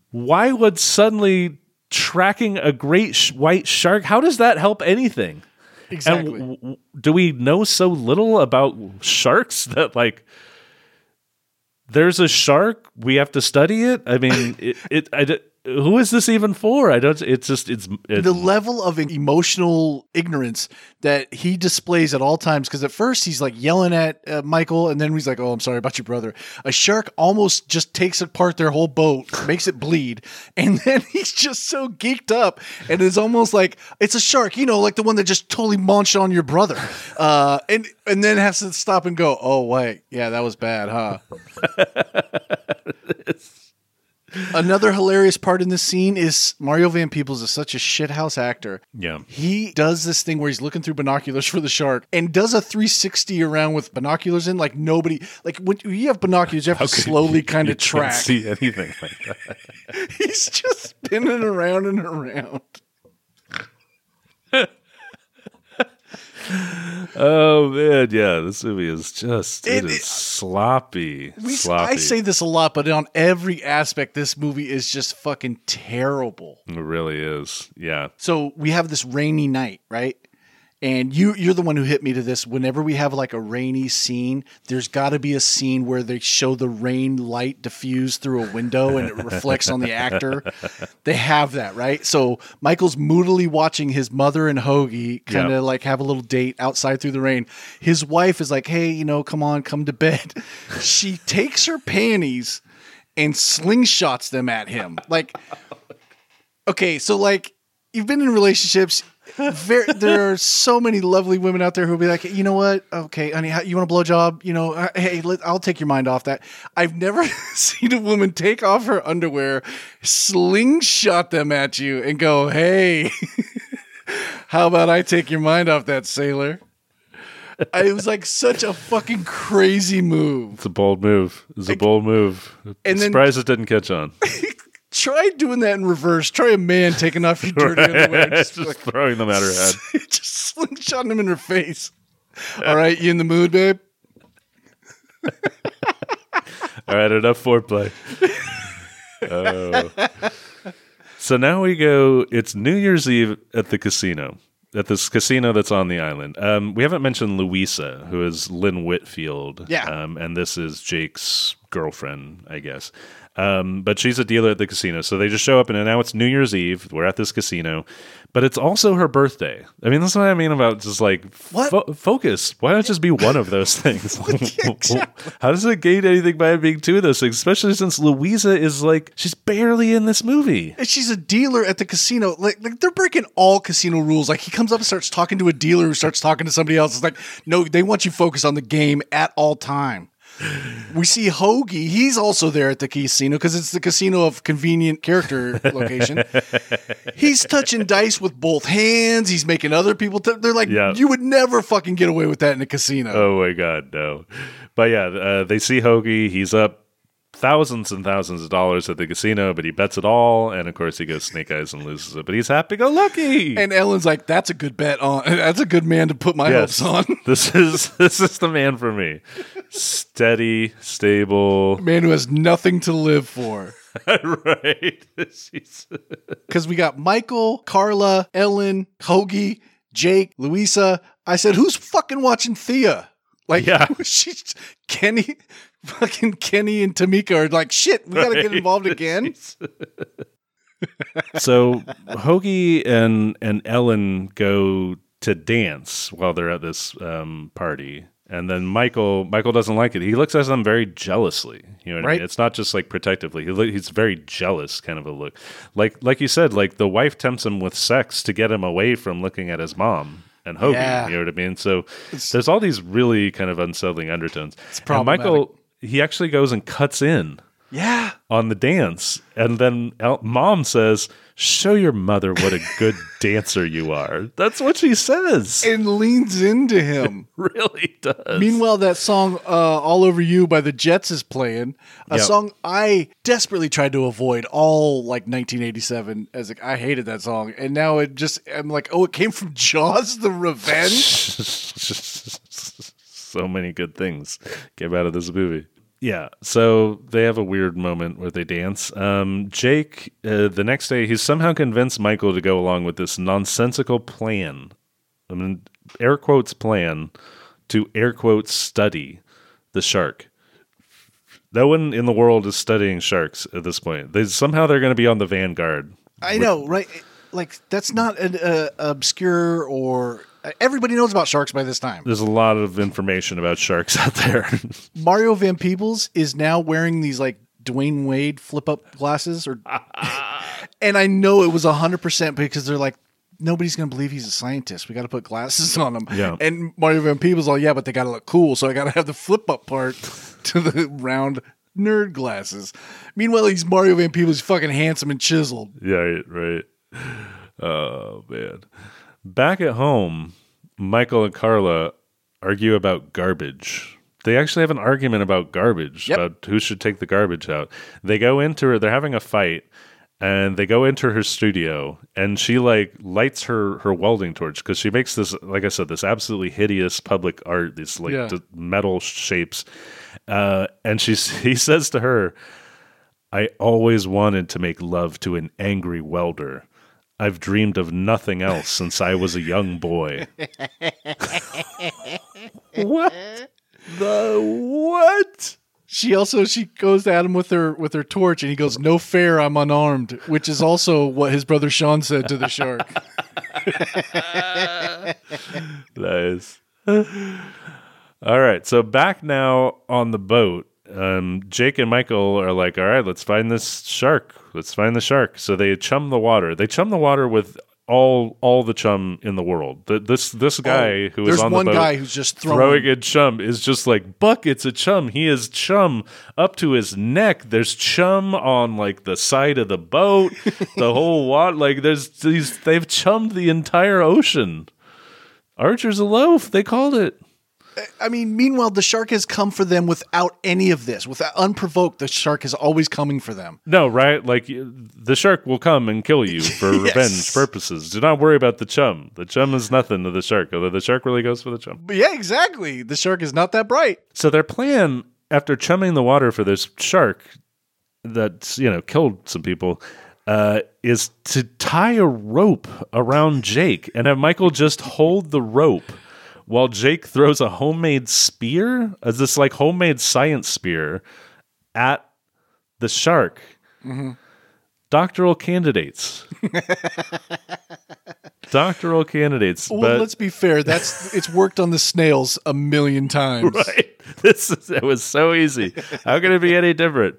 Why would suddenly tracking a great sh- white shark? How does that help anything? Exactly. And w- w- do we know so little about sharks that like there's a shark we have to study it? I mean, it, it who is this even for? I don't. It's just it's it, the level of emotional ignorance that he displays at all times because at first he's like yelling at uh, michael and then he's like oh i'm sorry about your brother a shark almost just takes apart their whole boat makes it bleed and then he's just so geeked up and it's almost like it's a shark you know like the one that just totally launched on your brother uh, and and then has to stop and go oh wait yeah that was bad huh Another hilarious part in this scene is Mario Van Peebles is such a shithouse actor. yeah. He does this thing where he's looking through binoculars for the shark and does a 360 around with binoculars in. Like nobody, like when you have binoculars, you have to slowly kind You of track. see anything like that. He's just spinning around and around. Oh man, yeah, this movie is just it It- is it- sloppy. We, sloppy. I say this a lot, but on every aspect, this movie is just fucking terrible. it really is. Yeah. so we have this rainy night, right? And you you're the one who hit me to this. Whenever we have like a rainy scene, there's got to be a scene where they show the rain light diffuse through a window and it reflects on the actor. They have that, right? So Michael's moodily watching his mother and Hoagie kind of Yeah. like have a little date outside through the rain. His wife is like, "Hey, you know, come on, come to bed." she takes her panties and slingshots them at him. Like okay, so like you've been in relationships. There, there are so many lovely women out there who'll be like, you know what? Okay, honey, you want a blowjob? You know, uh, hey, let, I'll take your mind off that. I've never seen a woman take off her underwear, slingshot them at you, and go, hey, how about I take your mind off that sailor? It was like such a fucking crazy move. It's a bold move. It's a bold move. And then- Surprised it didn't catch on. Try doing that in reverse. Try a man taking off your dirty underwear. just Just, like, throwing them at her head. just slingshotting them in her face. All right, you in the mood, babe? All right, enough foreplay. Oh. So now we go. It's New Year's Eve at the casino. At this casino that's on the island. Um, we haven't mentioned Louisa, who is Lynn Whitfield. Yeah. Um, and this is Jake's girlfriend, I guess. Um, but she's a dealer at the casino. So they just show up, and now it's New Year's Eve. We're at this casino, but it's also her birthday. I mean, that's what I mean about just like What? fo- focus. Why not just be one of those things? How does it gain anything by being two of those things? Especially since Louisa is like she's barely in this movie. And she's a dealer at the casino. Like, like they're breaking all casino rules. Like he comes up and starts talking to a dealer who starts talking to somebody else. It's like, no, they want you focused on the game at all time. We see Hoagie. He's also there at the casino because it's the casino of convenient character location. He's touching dice with both hands. He's making other people. T- they're like, Yeah. you would never fucking get away with that in a casino. Oh my god, no! But yeah, uh, they see Hoagie. He's up thousands and thousands of dollars at the casino, but he bets it all, and of course he goes snake eyes and loses it. But he's happy go lucky. And Ellen's like, "That's a good bet on. That's a good man to put my Yes. hopes on. this is this is the man for me. Steady, stable, man who has nothing to live for." right? Because we got Michael, Carla, Ellen, Hoagie, Jake, Louisa. I said, "Who's fucking watching Thea?" Like, Yeah. she's Kenny, fucking Kenny and Tamika are like, "Shit, we gotta get involved again." so Hoagie and and Ellen go to dance while they're at this um, party, and then Michael Michael doesn't like it. He looks at them very jealously. You know what I mean? It's not just like protectively. He look, he's very jealous, kind of a look. Like like you said, like the wife tempts him with sex to get him away from looking at his mom. And Hoagie, Yeah. you know what I mean. So there's all these really kind of unsettling undertones. and problematic. Michael, he actually goes and cuts in Yeah, on the dance. And then El- mom says, Show your mother what a good dancer you are. That's what she says. and leans into him. really does. Meanwhile, that song uh, "All Over You" by the Jets is playing. A Yep. song I desperately tried to avoid all like 1987. As like, I hated that song, and now it just I'm like, oh, it came from Jaws: The Revenge. So many good things came out of this movie. Yeah, so they have a weird moment where they dance. Um, Jake, uh, the next day, he's somehow convinced Michael to go along with this nonsensical plan. I mean, air quotes plan to air quotes study the shark. No one in the world is studying sharks at this point. They somehow they're going to be on the vanguard. I know, right? Like that's not an uh, obscure or everybody knows about sharks by this time. There's a lot of information about sharks out there. Mario Van Peebles is now wearing these like Dwayne Wayne flip up glasses, or and I know it was hundred percent because they're like nobody's gonna believe he's a scientist. We got to put glasses on him. Yeah. And Mario Van Peebles, all yeah, but they got to look cool, so I got to have the flip up part to the round nerd glasses. Meanwhile, he's Mario Van Peebles, fucking handsome and chiseled. Yeah, right. Oh man. Back at home, Michael and Carla argue about garbage. They actually have an argument about garbage, Yep. about who should take the garbage out. They go into her, they're having a fight, and they go into her studio, and she like lights her her welding torch because she makes this, like I said, this absolutely hideous public art, these like Yeah. d- metal shapes. Uh, and she he says to her, I always wanted to make love to an angry welder. I've dreamed of nothing else since I was a young boy. what? The what? She also she goes at him with her with her torch, and he goes, "No fair, I'm unarmed," which is also what his brother Sean said to the shark. Nice. All right, so back now on the boat. Um, Jake and Michael are like, "All right, let's find this shark. Let's find the shark." So they chum the water. They chum the water with all all the chum in the world. The, this this oh, guy who is Oh, on the boat there's one guy who's just throwing. throwing in chum is just like buckets of chum. He is chum up to his neck. There's chum on like the side of the boat. the whole water, like there's these. They've chummed the entire ocean. Archer's a loaf. They called it. I mean, meanwhile, the shark has come for them without any of this, without unprovoked. The shark is always coming for them. No, right? Like the shark will come and kill you for Yes. revenge purposes. Do not worry about the chum. The chum is nothing to the shark, although the shark really goes for the chum. But yeah, exactly. The shark is not that bright. So their plan after chumming the water for this shark that's you know killed some people uh, is to tie a rope around Jake and have Michael just hold the rope while Jake throws a homemade spear, as this like homemade science spear, at the shark. Doctoral candidates. Doctoral candidates. Well, but let's be fair. That's it's worked on the snails a million times. right? This is, it was so easy. How can it be any different?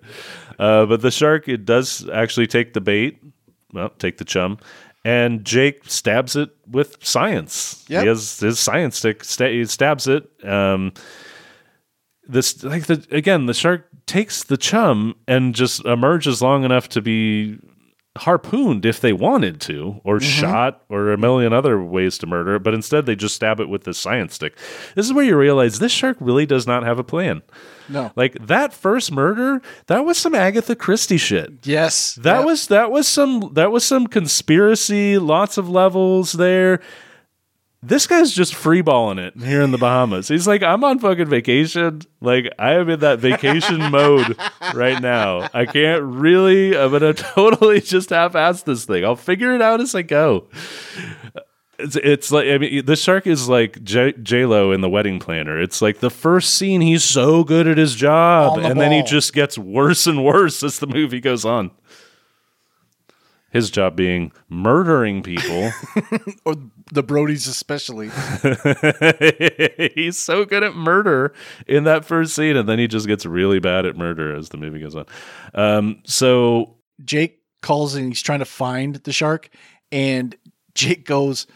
Uh, but the shark, it does actually take the bait. Well, take the chum, and Jake stabs it with science. Yep. He has his science stick. Sta- he stabs it. Um, this like the again, the shark takes the chum and just emerges long enough to be harpooned if they wanted to, or mm-hmm. shot, or a million other ways to murder it, but instead they just stab it with this science stick. This is where you realize this shark really does not have a plan. No. Like that first murder, that was some Agatha Christie shit. yes. That Yep. was that was some that was some conspiracy, lots of levels there. This guy's just freeballing it here in the Bahamas. He's like, I'm on fucking vacation. Like, I am in that vacation mode right now. I can't really, I'm gonna totally just half ass this thing. I'll figure it out as I go. It's, it's like I mean, the shark is like J Lo in the Wedding Planner. It's like the first scene, he's so good at his job, the and then he just gets worse and worse as the movie goes on. His job being murdering people. or the Brodies especially. he's so good at murder in that first scene, and then he just gets really bad at murder as the movie goes on. Um, so Jake calls and he's trying to find the shark, and Jake goes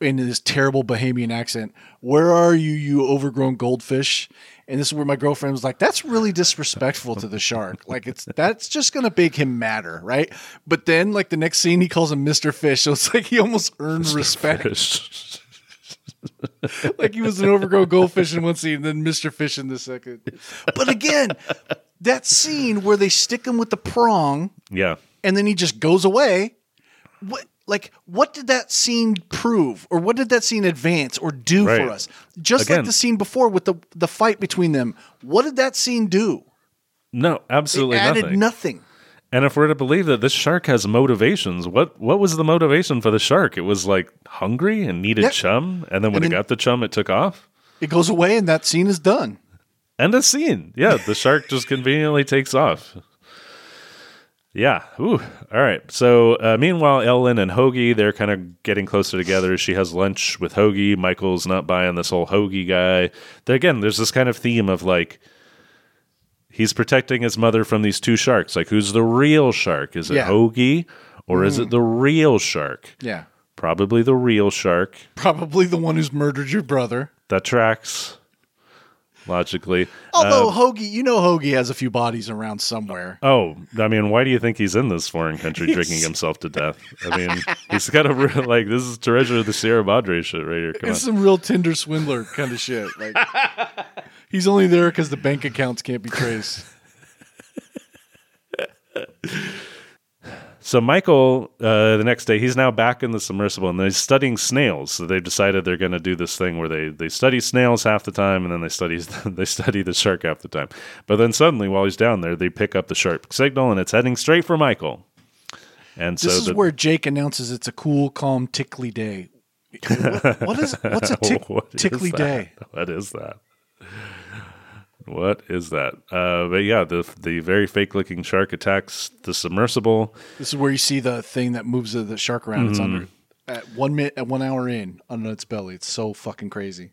in this terrible Bahamian accent, "Where are you, you overgrown goldfish?" And this is where my girlfriend was like, "That's really disrespectful to the shark. Like it's that's just gonna make him madder, right?" But then, like the next scene, he calls him Mister Fish, so it's like he almost earned respect. like he was an overgrown goldfish in one scene, and then Mr. Fish in the second. But again, that scene where they stick him with the prong yeah. and then he just goes away. What like what did that scene prove? Or what did that scene advance or do Right. for us? Just Again- like the scene before with the the fight between them. What did that scene do? No, It absolutely added nothing. nothing. And if we're to believe that this shark has motivations, what what was the motivation for the shark? It was like hungry and needed Yeah. chum, and then when And it got the chum, it took off. It goes away and that scene is done. End of scene. Yeah, the shark just conveniently takes off. Yeah. Ooh. All right. So uh, meanwhile, Ellen and Hoagie, they're kind of getting closer together. She has lunch with Hoagie. Michael's not buying this whole Hoagie guy. There, again, there's this kind of theme of like he's protecting his mother from these two sharks. Like, who's the real shark? Is it Yeah. Hoagie or is it the real shark? Yeah. Probably the real shark. Probably the one who's murdered your brother. That tracks logically. Although uh, Hoagie, you know Hoagie has a few bodies around somewhere. Oh, I mean, why do you think he's in this foreign country drinking himself to death? I mean, he's got a real, like, this is treasure of the Sierra Madre shit right here. Come on. Some real Tinder swindler kind of shit. Like he's only there because the bank accounts can't be traced. So Michael, uh, the next day, he's now back in the submersible and they're studying snails. So they've decided they're going to do this thing where they, they study snails half the time and then they study they study the shark half the time. But then suddenly, while he's down there, they pick up the shark signal and it's heading straight for Michael. And This so is the, where Jake announces it's a cool, calm, tickly day. What, what is what's a tick, What tickly that? day? What is that? What is that? Uh, but yeah, the the very fake looking shark attacks the submersible. This is where you see the thing that moves the, the shark around. It's under Mm-hmm. at one minute at one hour in under its belly. It's so fucking crazy.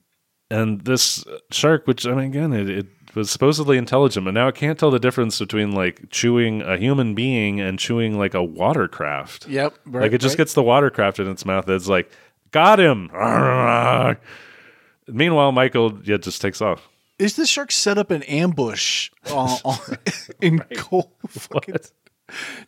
and this shark, which I mean, again, it, it was supposedly intelligent, but now it can't tell the difference between like chewing a human being and chewing like a watercraft. Yep. Right, like it just right. gets the watercraft in its mouth. It's like, got him. Meanwhile, Michael yeah just takes off. Is this shark set up an ambush uh, on, in cold? Fucking,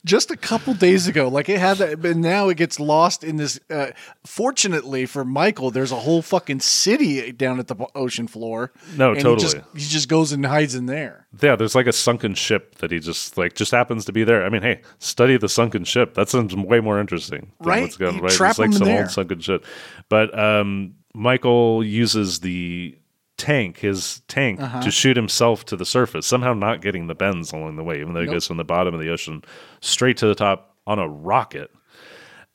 just a couple days ago, like it had that, but now it gets lost in this. Uh, fortunately for Michael, there's a whole fucking city down at the ocean floor. No, and totally. He just, he just goes and hides in there. Yeah, there's like a sunken ship that he just like just happens to be there. I mean, hey, study the sunken ship. That sounds way more interesting, than Right? What's going right? It's like him some there. old sunken ship. But um, Michael uses the tank, his tank, Uh-huh. to shoot himself to the surface. Somehow not getting the bends along the way, even though he goes from the bottom of the ocean straight to the top on a rocket.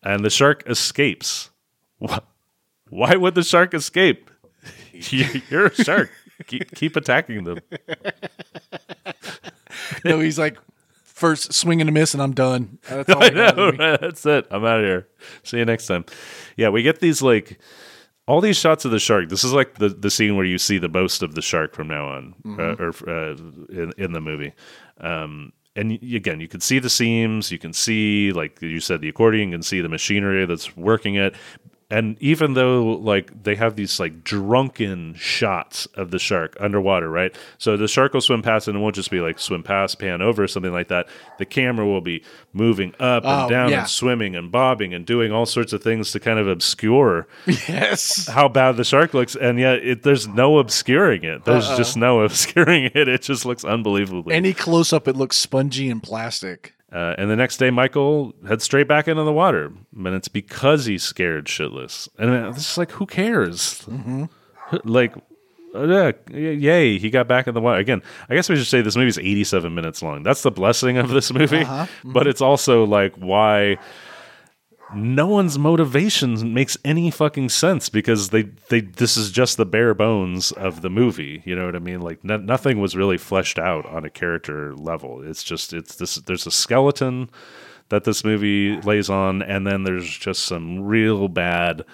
And the shark escapes. Why would the shark escape? You're a shark. keep, keep attacking them. No, he's like first swing and a miss, and I'm done. That's all I I know, right? That's it. I'm out of here. See you next time. Yeah, we get these like all these shots of the shark. This is like the the scene where you see the most of the shark from now on, uh, or uh, in in the movie. Um, and y- again, you can see the seams. You can see, like you said, the accordion. You can see the machinery that's working it. And even though like they have these like drunken shots of the shark underwater, right? So the shark will swim past and it won't just be like swim past, pan over, something like that. The camera will be moving up and Oh, down yeah. and swimming and bobbing and doing all sorts of things to kind of obscure Yes. how bad the shark looks. And yet it, there's no obscuring it. There's just no obscuring it. It just looks unbelievably Any close up, it looks spongy and plastic. Uh, and the next day, Michael heads straight back into the water, and it's because he's scared shitless. And it's like, who cares? Like, uh, yay, he got back in the water again. I guess we should say this movie's eighty-seven minutes long. That's the blessing of this movie, but it's also like why no one's motivation makes any fucking sense because they they this is just the bare bones of the movie you know what i mean like no, nothing was really fleshed out on a character level it's just it's this there's a skeleton that this movie lays on and then there's just some real bad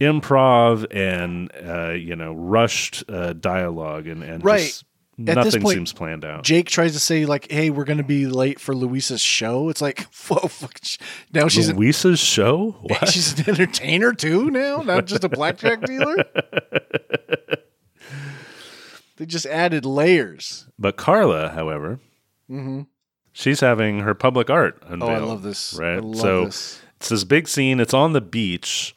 improv and uh, you know rushed uh, dialogue and and Right. At this nothing point, seems planned out Jake tries to say like, "Hey, we're going to be late for Louisa's show." It's like, whoa, fuck. now she's an, Louisa's show what she's an entertainer too now, not just a blackjack dealer. they just added layers. But Carla, however, she's having her public art unveiled. Mm-hmm. Oh, I love this. Right. I love so this. it's this big scene. It's on the beach,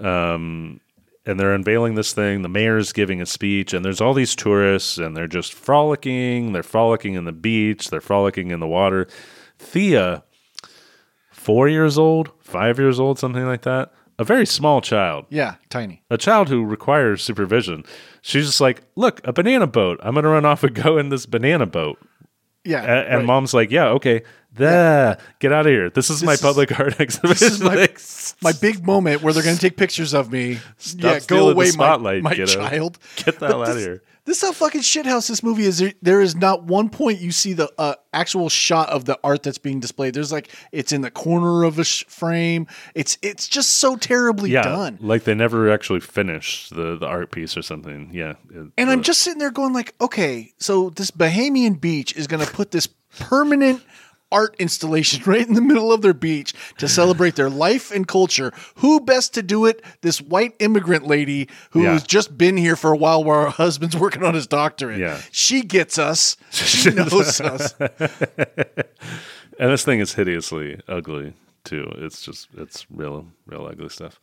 um, and they're unveiling this thing. The mayor's giving a speech, and there's all these tourists, and they're just frolicking. They're frolicking in the beach. They're frolicking in the water. Thea, four years old, five years old, something like that. A very small child Yeah, tiny. a child who requires supervision. She's just like, look, a banana boat. I'm gonna run off and go in this banana boat. Yeah, A- And, right. mom's like, yeah, okay, the get out of here. This is my is- public art exhibition. This is my- Like, my big moment where they're going to take pictures of me. yeah, go away, spotlight, my, my kiddo. child. Get the hell outta this- here. This is how fucking shithouse this movie is. There, there is not one point you see the uh, actual shot of the art that's being displayed. There's like it's in the corner of a sh- frame. It's it's just so terribly yeah, done. like they never actually finished the, the art piece or something. Yeah, it- And I'm just sitting there going like, okay, so this Bahamian beach is going to put this permanent art installation right in the middle of their beach to celebrate their life and culture. Who best to do it? This white immigrant lady who's Yeah. just been here for a while while her husband's working on his doctorate. Yeah. She gets us. She knows us. and this thing is hideously ugly too. It's just it's real real ugly stuff.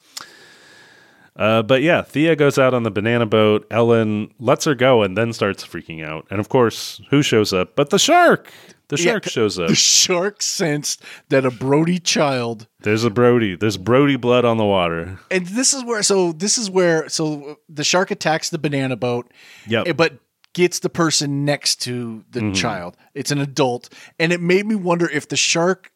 Uh, but yeah, Thea goes out on the banana boat. Ellen lets her go and then starts freaking out. And of course, who shows up? But the shark. The Yeah, shark shows up. The shark sensed that a Brody child There's a Brody. There's Brody blood on the water. and this is where so this is where so the shark attacks the banana boat Yep. eh, but gets the person next to the child it's an adult and it made me wonder if the shark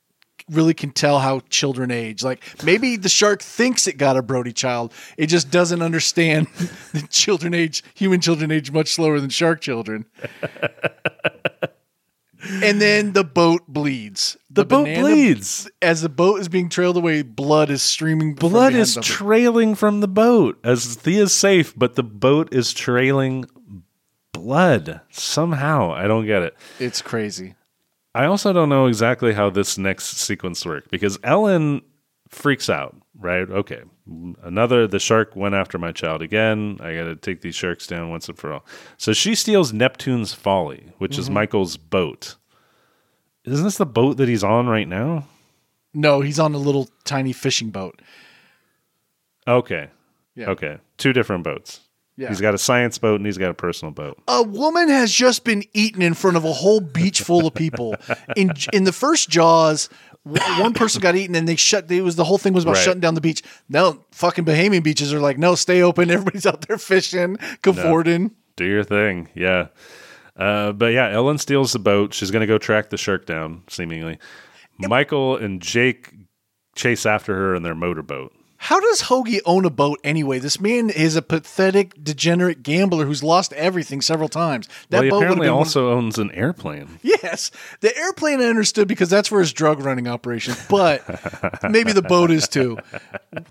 really can tell how children age like maybe the shark thinks it got a brody child it just doesn't understand that children age human children age much slower than shark children and then the boat bleeds The, boat banana- bleeds. as the boat is being trailed away blood is streaming Blood is end of it. trailing from the boat as Thea's safe, but the boat is trailing blood somehow. I don't get it. It's crazy. I also don't know exactly how this next sequence worked because Ellen freaks out, right? Okay. Another, the shark went after my child again. I got to take these sharks down once and for all. So she steals Neptune's Folly, which is mm-hmm. Michael's boat. Isn't this the boat that he's on right now? No, he's on a little tiny fishing boat. Okay. Yeah. Okay. Two different boats. Yeah. He's got a science boat and he's got a personal boat. A woman has just been eaten in front of a whole beach full of people. In in the first Jaws, one person got eaten and they shut. It was the whole thing was about Right. shutting down the beach. No, fucking Bahamian beaches are like, no, stay open. Everybody's out there fishing, cavorting. Do your thing. Yeah. Uh, but yeah, Ellen steals the boat. She's going to go track the shark down, seemingly. Michael and Jake chase after her in their motorboat. How does Hoagie own a boat anyway? This man is a pathetic, degenerate gambler who's lost everything several times. That well, he boat apparently been one- also owns an airplane. Yes, the airplane I understood because that's for his drug running operation, but maybe the boat is too.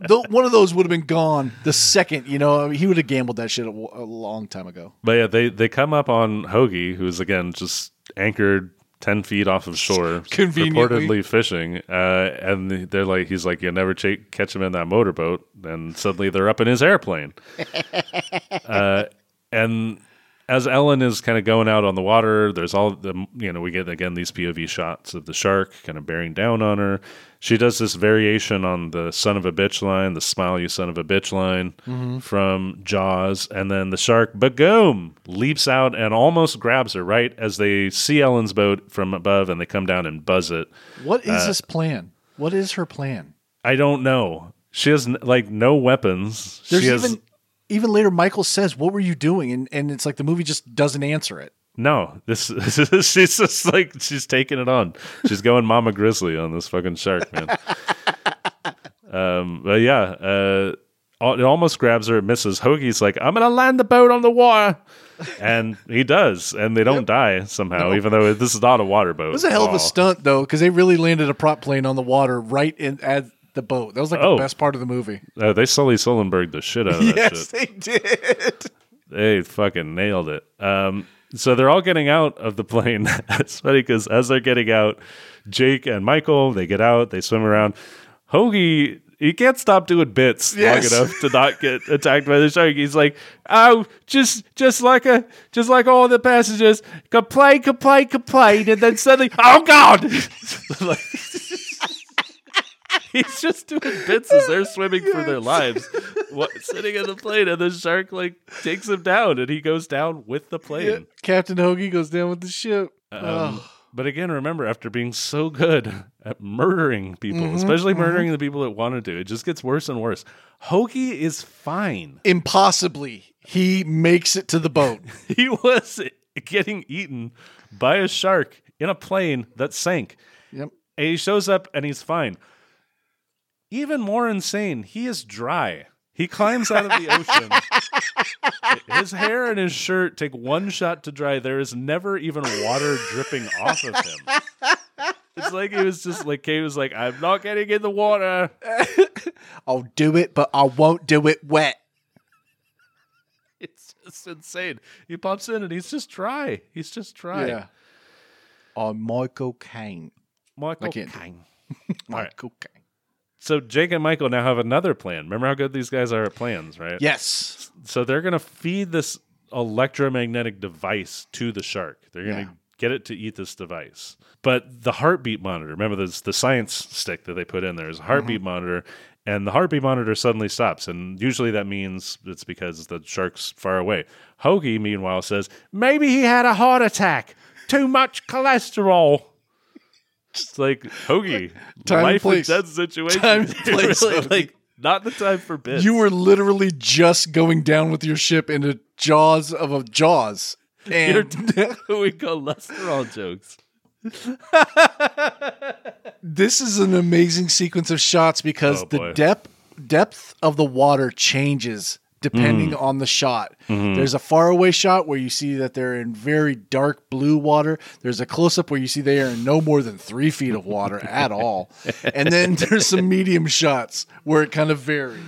Though one of those would have been gone the second, you know, he would have gambled that shit a, a long time ago. But yeah, they, they come up on Hoagie, who's again just anchored ten feet off of shore, reportedly fishing, uh, and they're like, he's like, you'll never ch- catch him in that motorboat, and suddenly they're up in his airplane, uh, and as Ellen is kind of going out on the water, there's all the you know we get again these POV shots of the shark kind of bearing down on her. She does this variation on the son of a bitch line, the smile you son of a bitch line from Jaws, and then the shark bagoom leaps out and almost grabs her right as they see Ellen's boat from above and they come down and buzz it. What is Uh, this plan? What is her plan? I don't know. She has like no weapons. There's she has even even later Michael says, "What were you doing?" and and it's like the movie just doesn't answer it. No, this she's just like she's taking it on. She's going Mama Grizzly on this fucking shark, man. um, but yeah, uh, it almost grabs her. It misses. Hoagie's like, "I'm gonna land the boat on the water," and he does, and they don't die somehow, even though this is not a water boat. It was a hell of a stunt though, because they really landed a prop plane on the water right in at the boat. That was like Oh. the best part of the movie. Uh, they Sully Sullenberg the shit out of that shit. they did. They fucking nailed it. Um, so they're all getting out of the plane. it's funny because as they're getting out, Jake and Michael they get out, they swim around. Hoagie he can't stop doing bits Yes. long enough to not get attacked by the shark. He's like, "Oh, just just like a just like all the passengers, complain, complain, complain," and then suddenly, "Oh God!" Like- He's just doing bits as they're swimming for their lives, what, sitting in the plane, and the shark like takes him down, and he goes down with the plane. Captain Hoagie goes down with the ship. Um, but again, remember, after being so good at murdering people, Mm-hmm, especially murdering the people that wanted to, it just gets worse and worse. Hoagie is fine. Impossibly, he makes it to the boat. He was getting eaten by a shark in a plane that sank. yep. And he shows up and he's fine. Even more insane, he is dry. He climbs out of the ocean. his hair and his shirt take one shot to dry. There is never even water dripping off of him. It's like he was just like Kate was like, I'm not getting in the water. I'll do it, but I won't do it wet. It's just insane. He pops in and he's just dry. He's just dry. Yeah. I'm Michael Caine. Michael I Caine. Michael Caine. So Jake and Michael now have another plan. Remember how good these guys are at plans, right? Yes. So they're going to feed this electromagnetic device to the shark. They're going to Yeah. get it to eat this device. But the heartbeat monitor, remember this the science stick that they put in there is a heartbeat mm-hmm. monitor and the heartbeat monitor suddenly stops and usually that means it's because the shark's far away. Hoagie meanwhile says, "Maybe he had a heart attack. Too much cholesterol." It's like Hoagie, Time life and place. death situation. Time and place, really, Hoagie. like not the time for bits. You were literally just going down with your ship into jaws of a jaws. And doing cholesterol jokes. this is an amazing sequence of shots because Oh, the depth depth of the water changes depending Mm. on the shot. Mm-hmm. There's a faraway shot where you see that they're in very dark blue water. There's a close up where you see they are in no more than three feet of water at all. And then there's some medium shots where it kind of varies.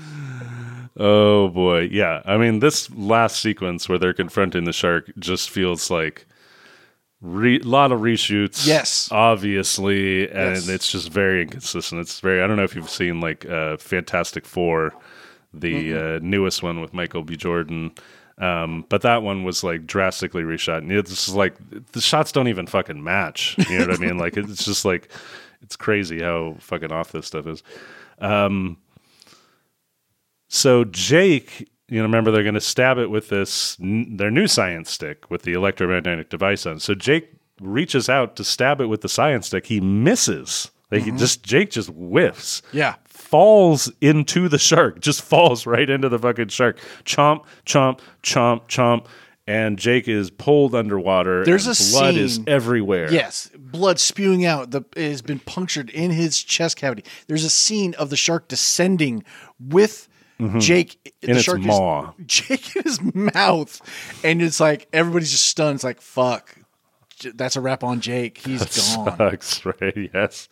Oh boy, yeah. I mean, this last sequence where they're confronting the shark just feels like a lot of reshoots. Yes. obviously, and Yes. it's just very inconsistent. It's very. I don't know if you've seen like uh, Fantastic Four, the uh, newest one with Michael B. Jordan. Um, but that one was like drastically reshot, and it's just like the shots don't even fucking match. You know what I mean? Like it's just like it's crazy how fucking off this stuff is. So Jake, you know, remember they're going to stab it with this n- their new science stick with the electromagnetic device on. So Jake reaches out to stab it with the science stick. He misses. Like he just Jake just whiffs. Yeah. Falls into the shark. Just falls right into the fucking shark. Chomp, chomp, chomp, chomp. And Jake is pulled underwater. There's and a blood is everywhere. Yes, blood spewing out. The it has been punctured in his chest cavity. There's a scene of the shark descending with Jake Mm-hmm. In the its shark is- Jake in his mouth, and it's like everybody's just stunned. It's like fuck, that's a wrap on Jake. He's gone. sucks, right? Yes.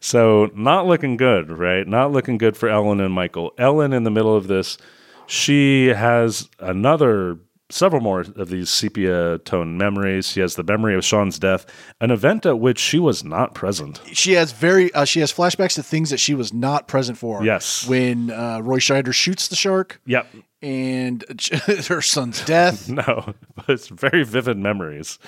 So not looking good, right? Not looking good for Ellen and Michael. Ellen in the middle of this, she has another several more of these sepia tone memories. She has the memory of Sean's death, an event at which she was not present. She has very uh, she has flashbacks to things that she was not present for. Yes. when uh, Roy Scheider shoots the shark Yep. and her son's death. No, but it's very vivid memories.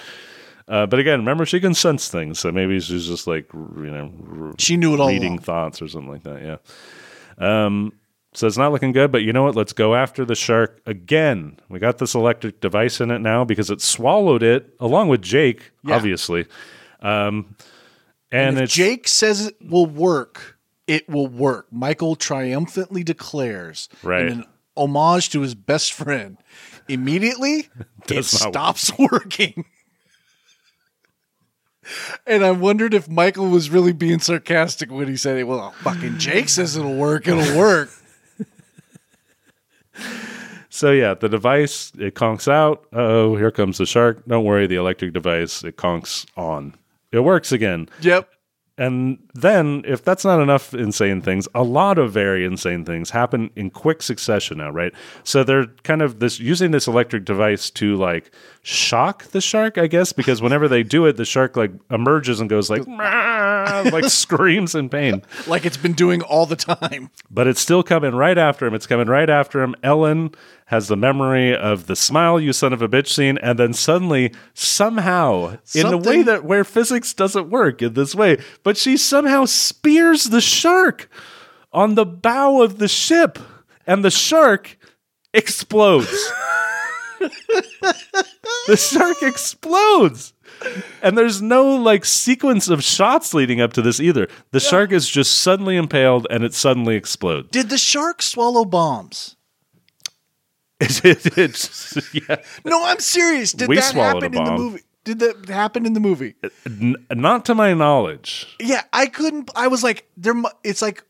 Uh, but again, remember she can sense things, so maybe she's just like you know She knew it all. reading along. thoughts or something like that. Yeah. Um, so it's not looking good, but you know what? Let's go after the shark again. We got this electric device in it now because it swallowed it along with Jake, Yeah. obviously. Um, And and, if Jake says it will work, it will work. Michael triumphantly declares, Right. in an homage to his best friend. Immediately, it not work. stops working. And I wondered if Michael was really being sarcastic when he said, "Well, fucking Jake says it'll work. It'll work." So yeah, the device it conks out. Oh, here comes the shark. Don't worry, the electric device it conks on. It works again. yep. And then, if that's not enough insane things, a lot of very insane things happen in quick succession now, right? So they're kind of this using this electric device to like shock the shark, I guess, because whenever they do it, the shark like emerges and goes like, like screams in pain. Like it's been doing all the time. But it's still coming right after him. It's coming right after him. Ellen has the memory of the smile, you son of a bitch scene, and then suddenly, somehow, in a way that where physics doesn't work in this way, but she somehow spears the shark on the bow of the ship, and the shark explodes. the shark explodes. And there's no like sequence of shots leading up to this either. The shark is just suddenly impaled and it suddenly explodes. Did the shark swallow bombs? It- it- it's yeah, No, I'm serious. Did We that happen in the movie? Did that happen in the movie? n- not to my knowledge. Yeah, I couldn't. I was like, there. It's like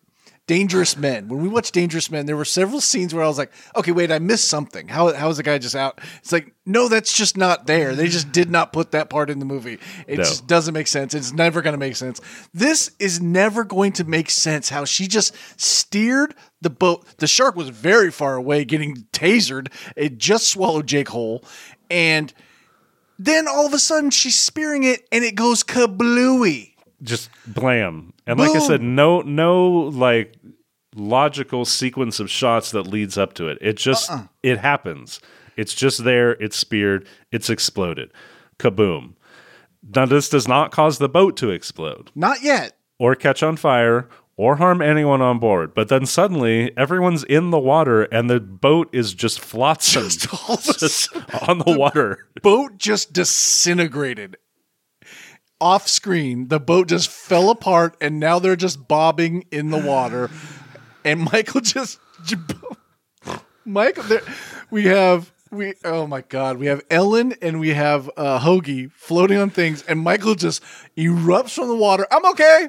Dangerous Men. When we watched Dangerous Men, there were several scenes where I was like, okay, wait, I missed something. How how is the guy just out? It's like, no, that's just not there. They just did not put that part in the movie. It No. just doesn't make sense. It's never going to make sense. This is never going to make sense. How she just steered the boat. The shark was very far away, getting tasered. It just swallowed Jake whole, and then all of a sudden she's spearing it, and it goes kablooey. Just blam. And like I said, no no like logical sequence of shots that leads up to it. It just Uh-uh. it happens. It's just there, it's speared, it's exploded. Kaboom. Now this does not cause the boat to explode. Not yet. or catch on fire or harm anyone on board. But then suddenly everyone's in the water and the boat is just flotsam all just on the water. boat just disintegrated off screen the boat just fell apart and now they're just bobbing in the water. And michael just michael there we have we oh my god we have ellen and we have uh hoagie floating on things and michael just erupts from the water. I'm okay.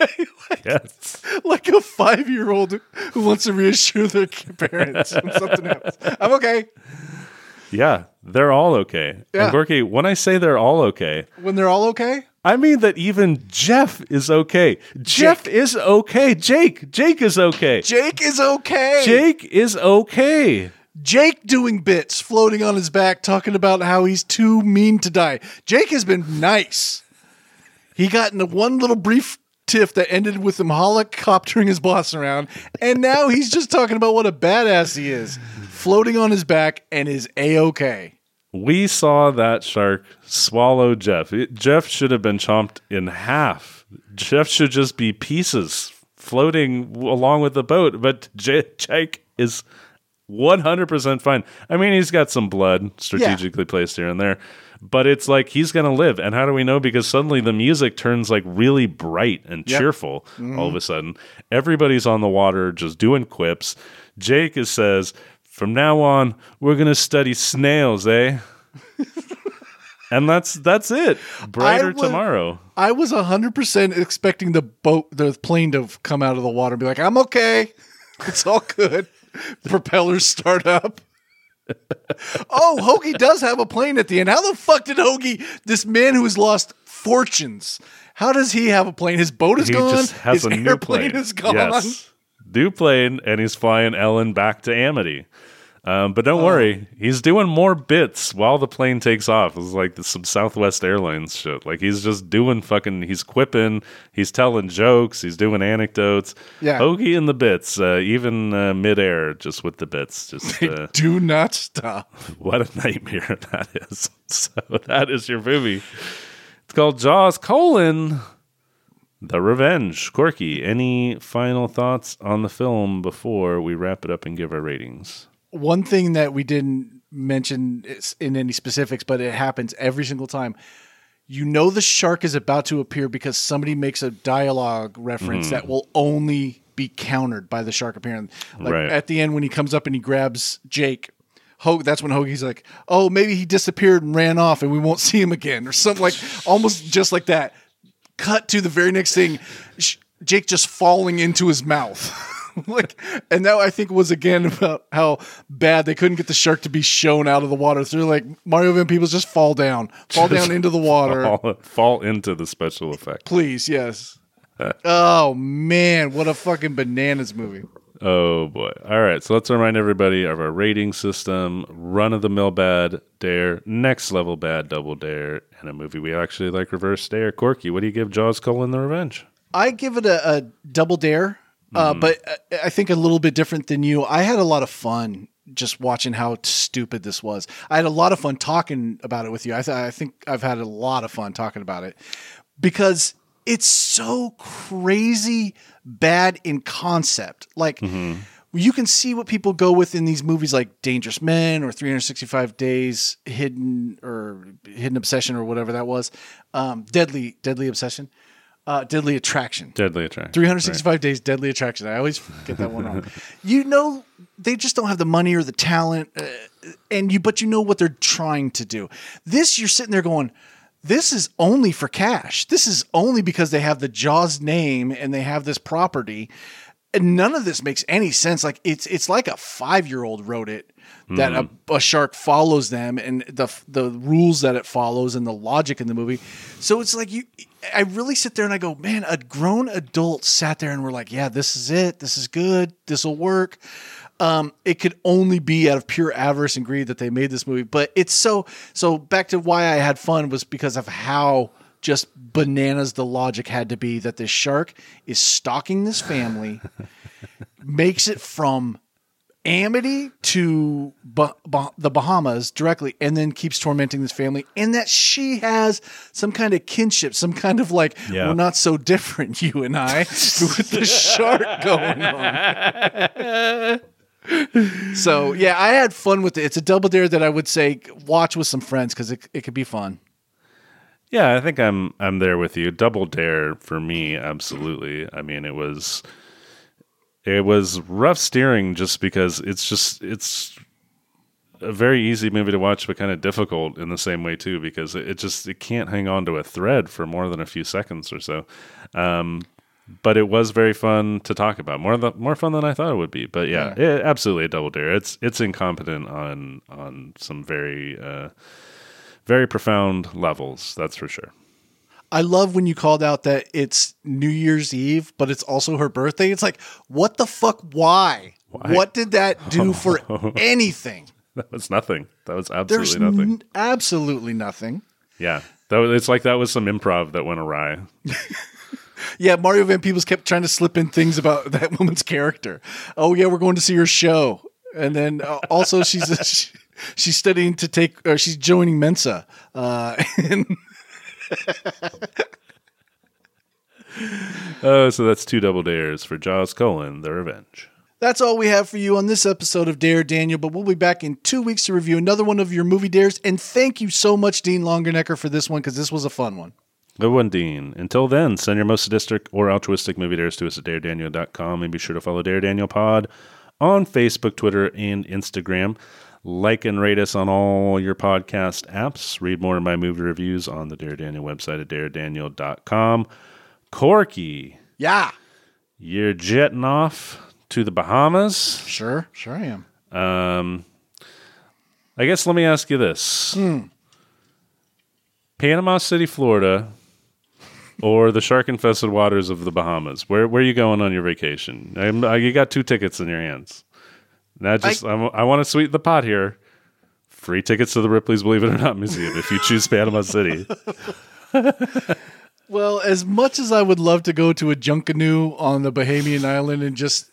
Like, Yes. like a five-year-old who wants to reassure their parents when something happens i'm okay Yeah, they're all okay. Yeah. And Corky, when I say they're all okay, when they're all okay I mean that even Jeff is okay. Jeff is okay. Jake, Jake is okay. jake is okay Jake is okay. Jake doing bits, floating on his back, talking about how he's too mean to die. Jake has been nice. He got in the one little brief tiff that ended with him helicoptering his boss around, and now he's just talking about what a badass he is, floating on his back and is a okay. We saw that shark swallow Jeff. It- Jeff should have been chomped in half. Jeff should just be pieces floating along with the boat. But J- Jake is 100% fine. I mean, he's got some blood strategically placed here and there, but it's like he's going to live. And how do we know? Because suddenly the music turns like really bright and cheerful all of mm-hmm. a sudden. Everybody's on the water just doing quips. Jake is, says, from now on, we're going to study snails, eh? and that's that's it. Brighter would- tomorrow. I was 100% expecting the boat, the plane to come out of the water and be like, I'm okay. It's all good. Propellers start up. oh, Hoagie does have a plane at the end. How the fuck did Hoagie, this man who has lost fortunes, how does he have a plane? His boat is he gone. just has His a new airplane plane. is gone. Yes. New plane, and he's flying Ellen back to Amity. Um, but don't worry, he's doing more bits while the plane takes off. It's like some Southwest Airlines shit. Like he's just doing fucking. He's quipping. He's telling jokes. He's doing anecdotes. Yeah. Hoagie in the bits, uh, even uh, midair, just with the bits. Just uh, Do not stop. what a nightmare that is. So that is your movie. It's called Jaws: colon The Revenge. Corky, any final thoughts on the film before we wrap it up and give our ratings? One thing that we didn't mention in any specifics, but it happens every single time. You know the shark is about to appear because somebody makes a dialogue reference mm-hmm. that will only be countered by the shark appearing. Like Right. at the end when he comes up and he grabs Jake. Ho- that's when Hoagie's like, "Oh, maybe he disappeared and ran off, and we won't see him again," or something like, almost just like that. Cut to the very next thing, Sh- Jake just falling into his mouth, like, and that I think was again about how bad they couldn't get the shark to be shown out of the water. So they're like, Mario Van Peebles just fall down, fall down into the water, Fall, fall into the special effect. please, yes. oh man, what a fucking bananas movie! Oh boy. All right. So let's remind everybody of our rating system run of the mill bad, dare, next level bad, double dare, and a movie we actually like reverse dare. Corky, what do you give Jaws Colon the Revenge? I give it a, a double dare, uh, but I- I think a little bit different than you. I had a lot of fun just watching how stupid this was. I had a lot of fun talking about it with you. I, th- I think I've had a lot of fun talking about it because it's so crazy bad in concept. Like, you can see what people go with in these movies like Dangerous Men or 365 Days Hidden or Hidden Obsession or whatever that was. Um, Deadly Deadly Obsession. Uh, Deadly Attraction. Deadly Attraction. 365 Days Deadly Attraction. I always get that one wrong. You know, they just don't have the money or the talent, uh, and you, but you know what they're trying to do. This, you're sitting there going, this is only for cash. This is only because they have the Jaws name and they have this property. And none of this makes any sense. Like it's it's like a five year old wrote it that a, hmm. a shark follows them and the the rules that it follows and the logic in the movie. So it's like you, I really sit there and I go, man, a grown adult sat there and we're like, yeah, this is it. This is good. This will work. Um, it could only be out of pure avarice and greed that they made this movie. But it's so so. Back to why I had fun was because of how just bananas the logic had to be that this shark is stalking this family, makes it from Amity to bah- bah- the Bahamas directly, and then keeps tormenting this family, and that she has some kind of kinship, some kind of like Yeah. we're not so different, you and I, with the shark going on. so yeah, I had fun with it. It's a double dare that I would say watch with some friends because it it could be fun. Yeah, I think I'm I'm there with you. Double Dare for me, absolutely. I mean, it was it was rough steering just because it's just it's a very easy movie to watch, but kind of difficult in the same way too, because it, it just it can't hang on to a thread for more than a few seconds or so. Um, but it was very fun to talk about, more than, more fun than I thought it would be. But yeah, it, absolutely a double dare. It's it's incompetent on on some very uh, very profound levels. That's for sure. I love when you called out that it's New Year's Eve, but it's also her birthday. It's like, what the fuck? Why? What did that do for anything? That was nothing. That was There's absolutely nothing. n- absolutely nothing. yeah, that was, it's like that was some improv that went awry. Yeah, Mario Van Peebles kept trying to slip in things about that woman's character. Oh yeah, we're going to see her show, and then uh, also she's she, she's studying to take, or she's joining Mensa. Uh, and Oh, so that's two double dares for Jaws colon the Revenge. that's all we have for you on this episode of Dare Daniel. But we'll be back in two weeks to review another one of your movie dares. And thank you so much, Dean Longenecker, for this one because this was a fun one. Good one, Dean. Until then, send your most sadistic or altruistic movie dares to us at daredaniel.com and be sure to follow Dare Daniel Pod on Facebook, Twitter, and Instagram. Like and rate us on all your podcast apps. Read more of my movie reviews on the Dare Daniel website at daredaniel.com. Corky, Yeah, you're jetting off to the Bahamas. sure, sure I am. Um, I guess let me ask you this: Panama City, Florida, or the shark-infested waters of the Bahamas? Where where are you going on your vacation? I'm- uh, you got two tickets in your hands. Now, just I, I want to sweeten the pot here. Free tickets to the Ripley's Believe It or Not Museum if you choose Panama City. Well, as much as I would love to go to a Junkanoo on the Bahamian island and just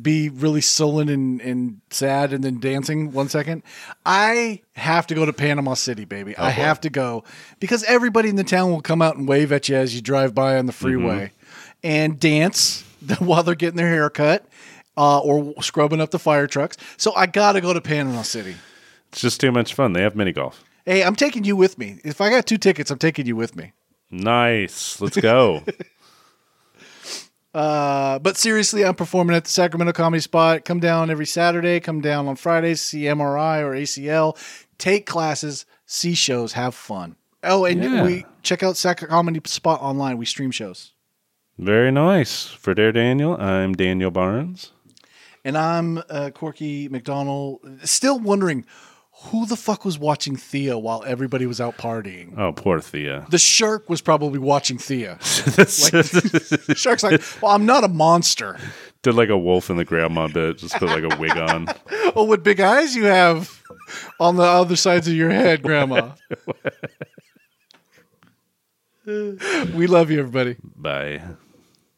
be really sullen and, and sad and then dancing one second, I have to go to Panama City, baby. I have to go because everybody in the town will come out and wave at you as you drive by on the freeway and dance while they're getting their hair cut uh, or scrubbing up the fire trucks. So I got to go to Panama City. It's just too much fun. They have mini golf. Hey, I'm taking you with me. If I got two tickets, I'm taking you with me. Nice. Let's go. Uh, but seriously, I'm performing at the Sacramento Comedy Spot. Come down every Saturday. Come down on Fridays. See MRI or ACL. Take classes. See shows. Have fun. Oh, and Yeah. we check out Sac Comedy Spot online. We stream shows. Very nice. For Dare Daniel, I'm Daniel Barnes. And I'm uh, Corky McDonald. Still wondering who the fuck was watching Thea while everybody was out partying. Oh, poor Thea. The shark was probably watching Thea. Shark's like, well, I'm not a monster. Did like a wolf in the grandma bit, just put like a wig on. Oh, what big eyes you have on the other sides of your head, Grandma. we love you, everybody. Bye.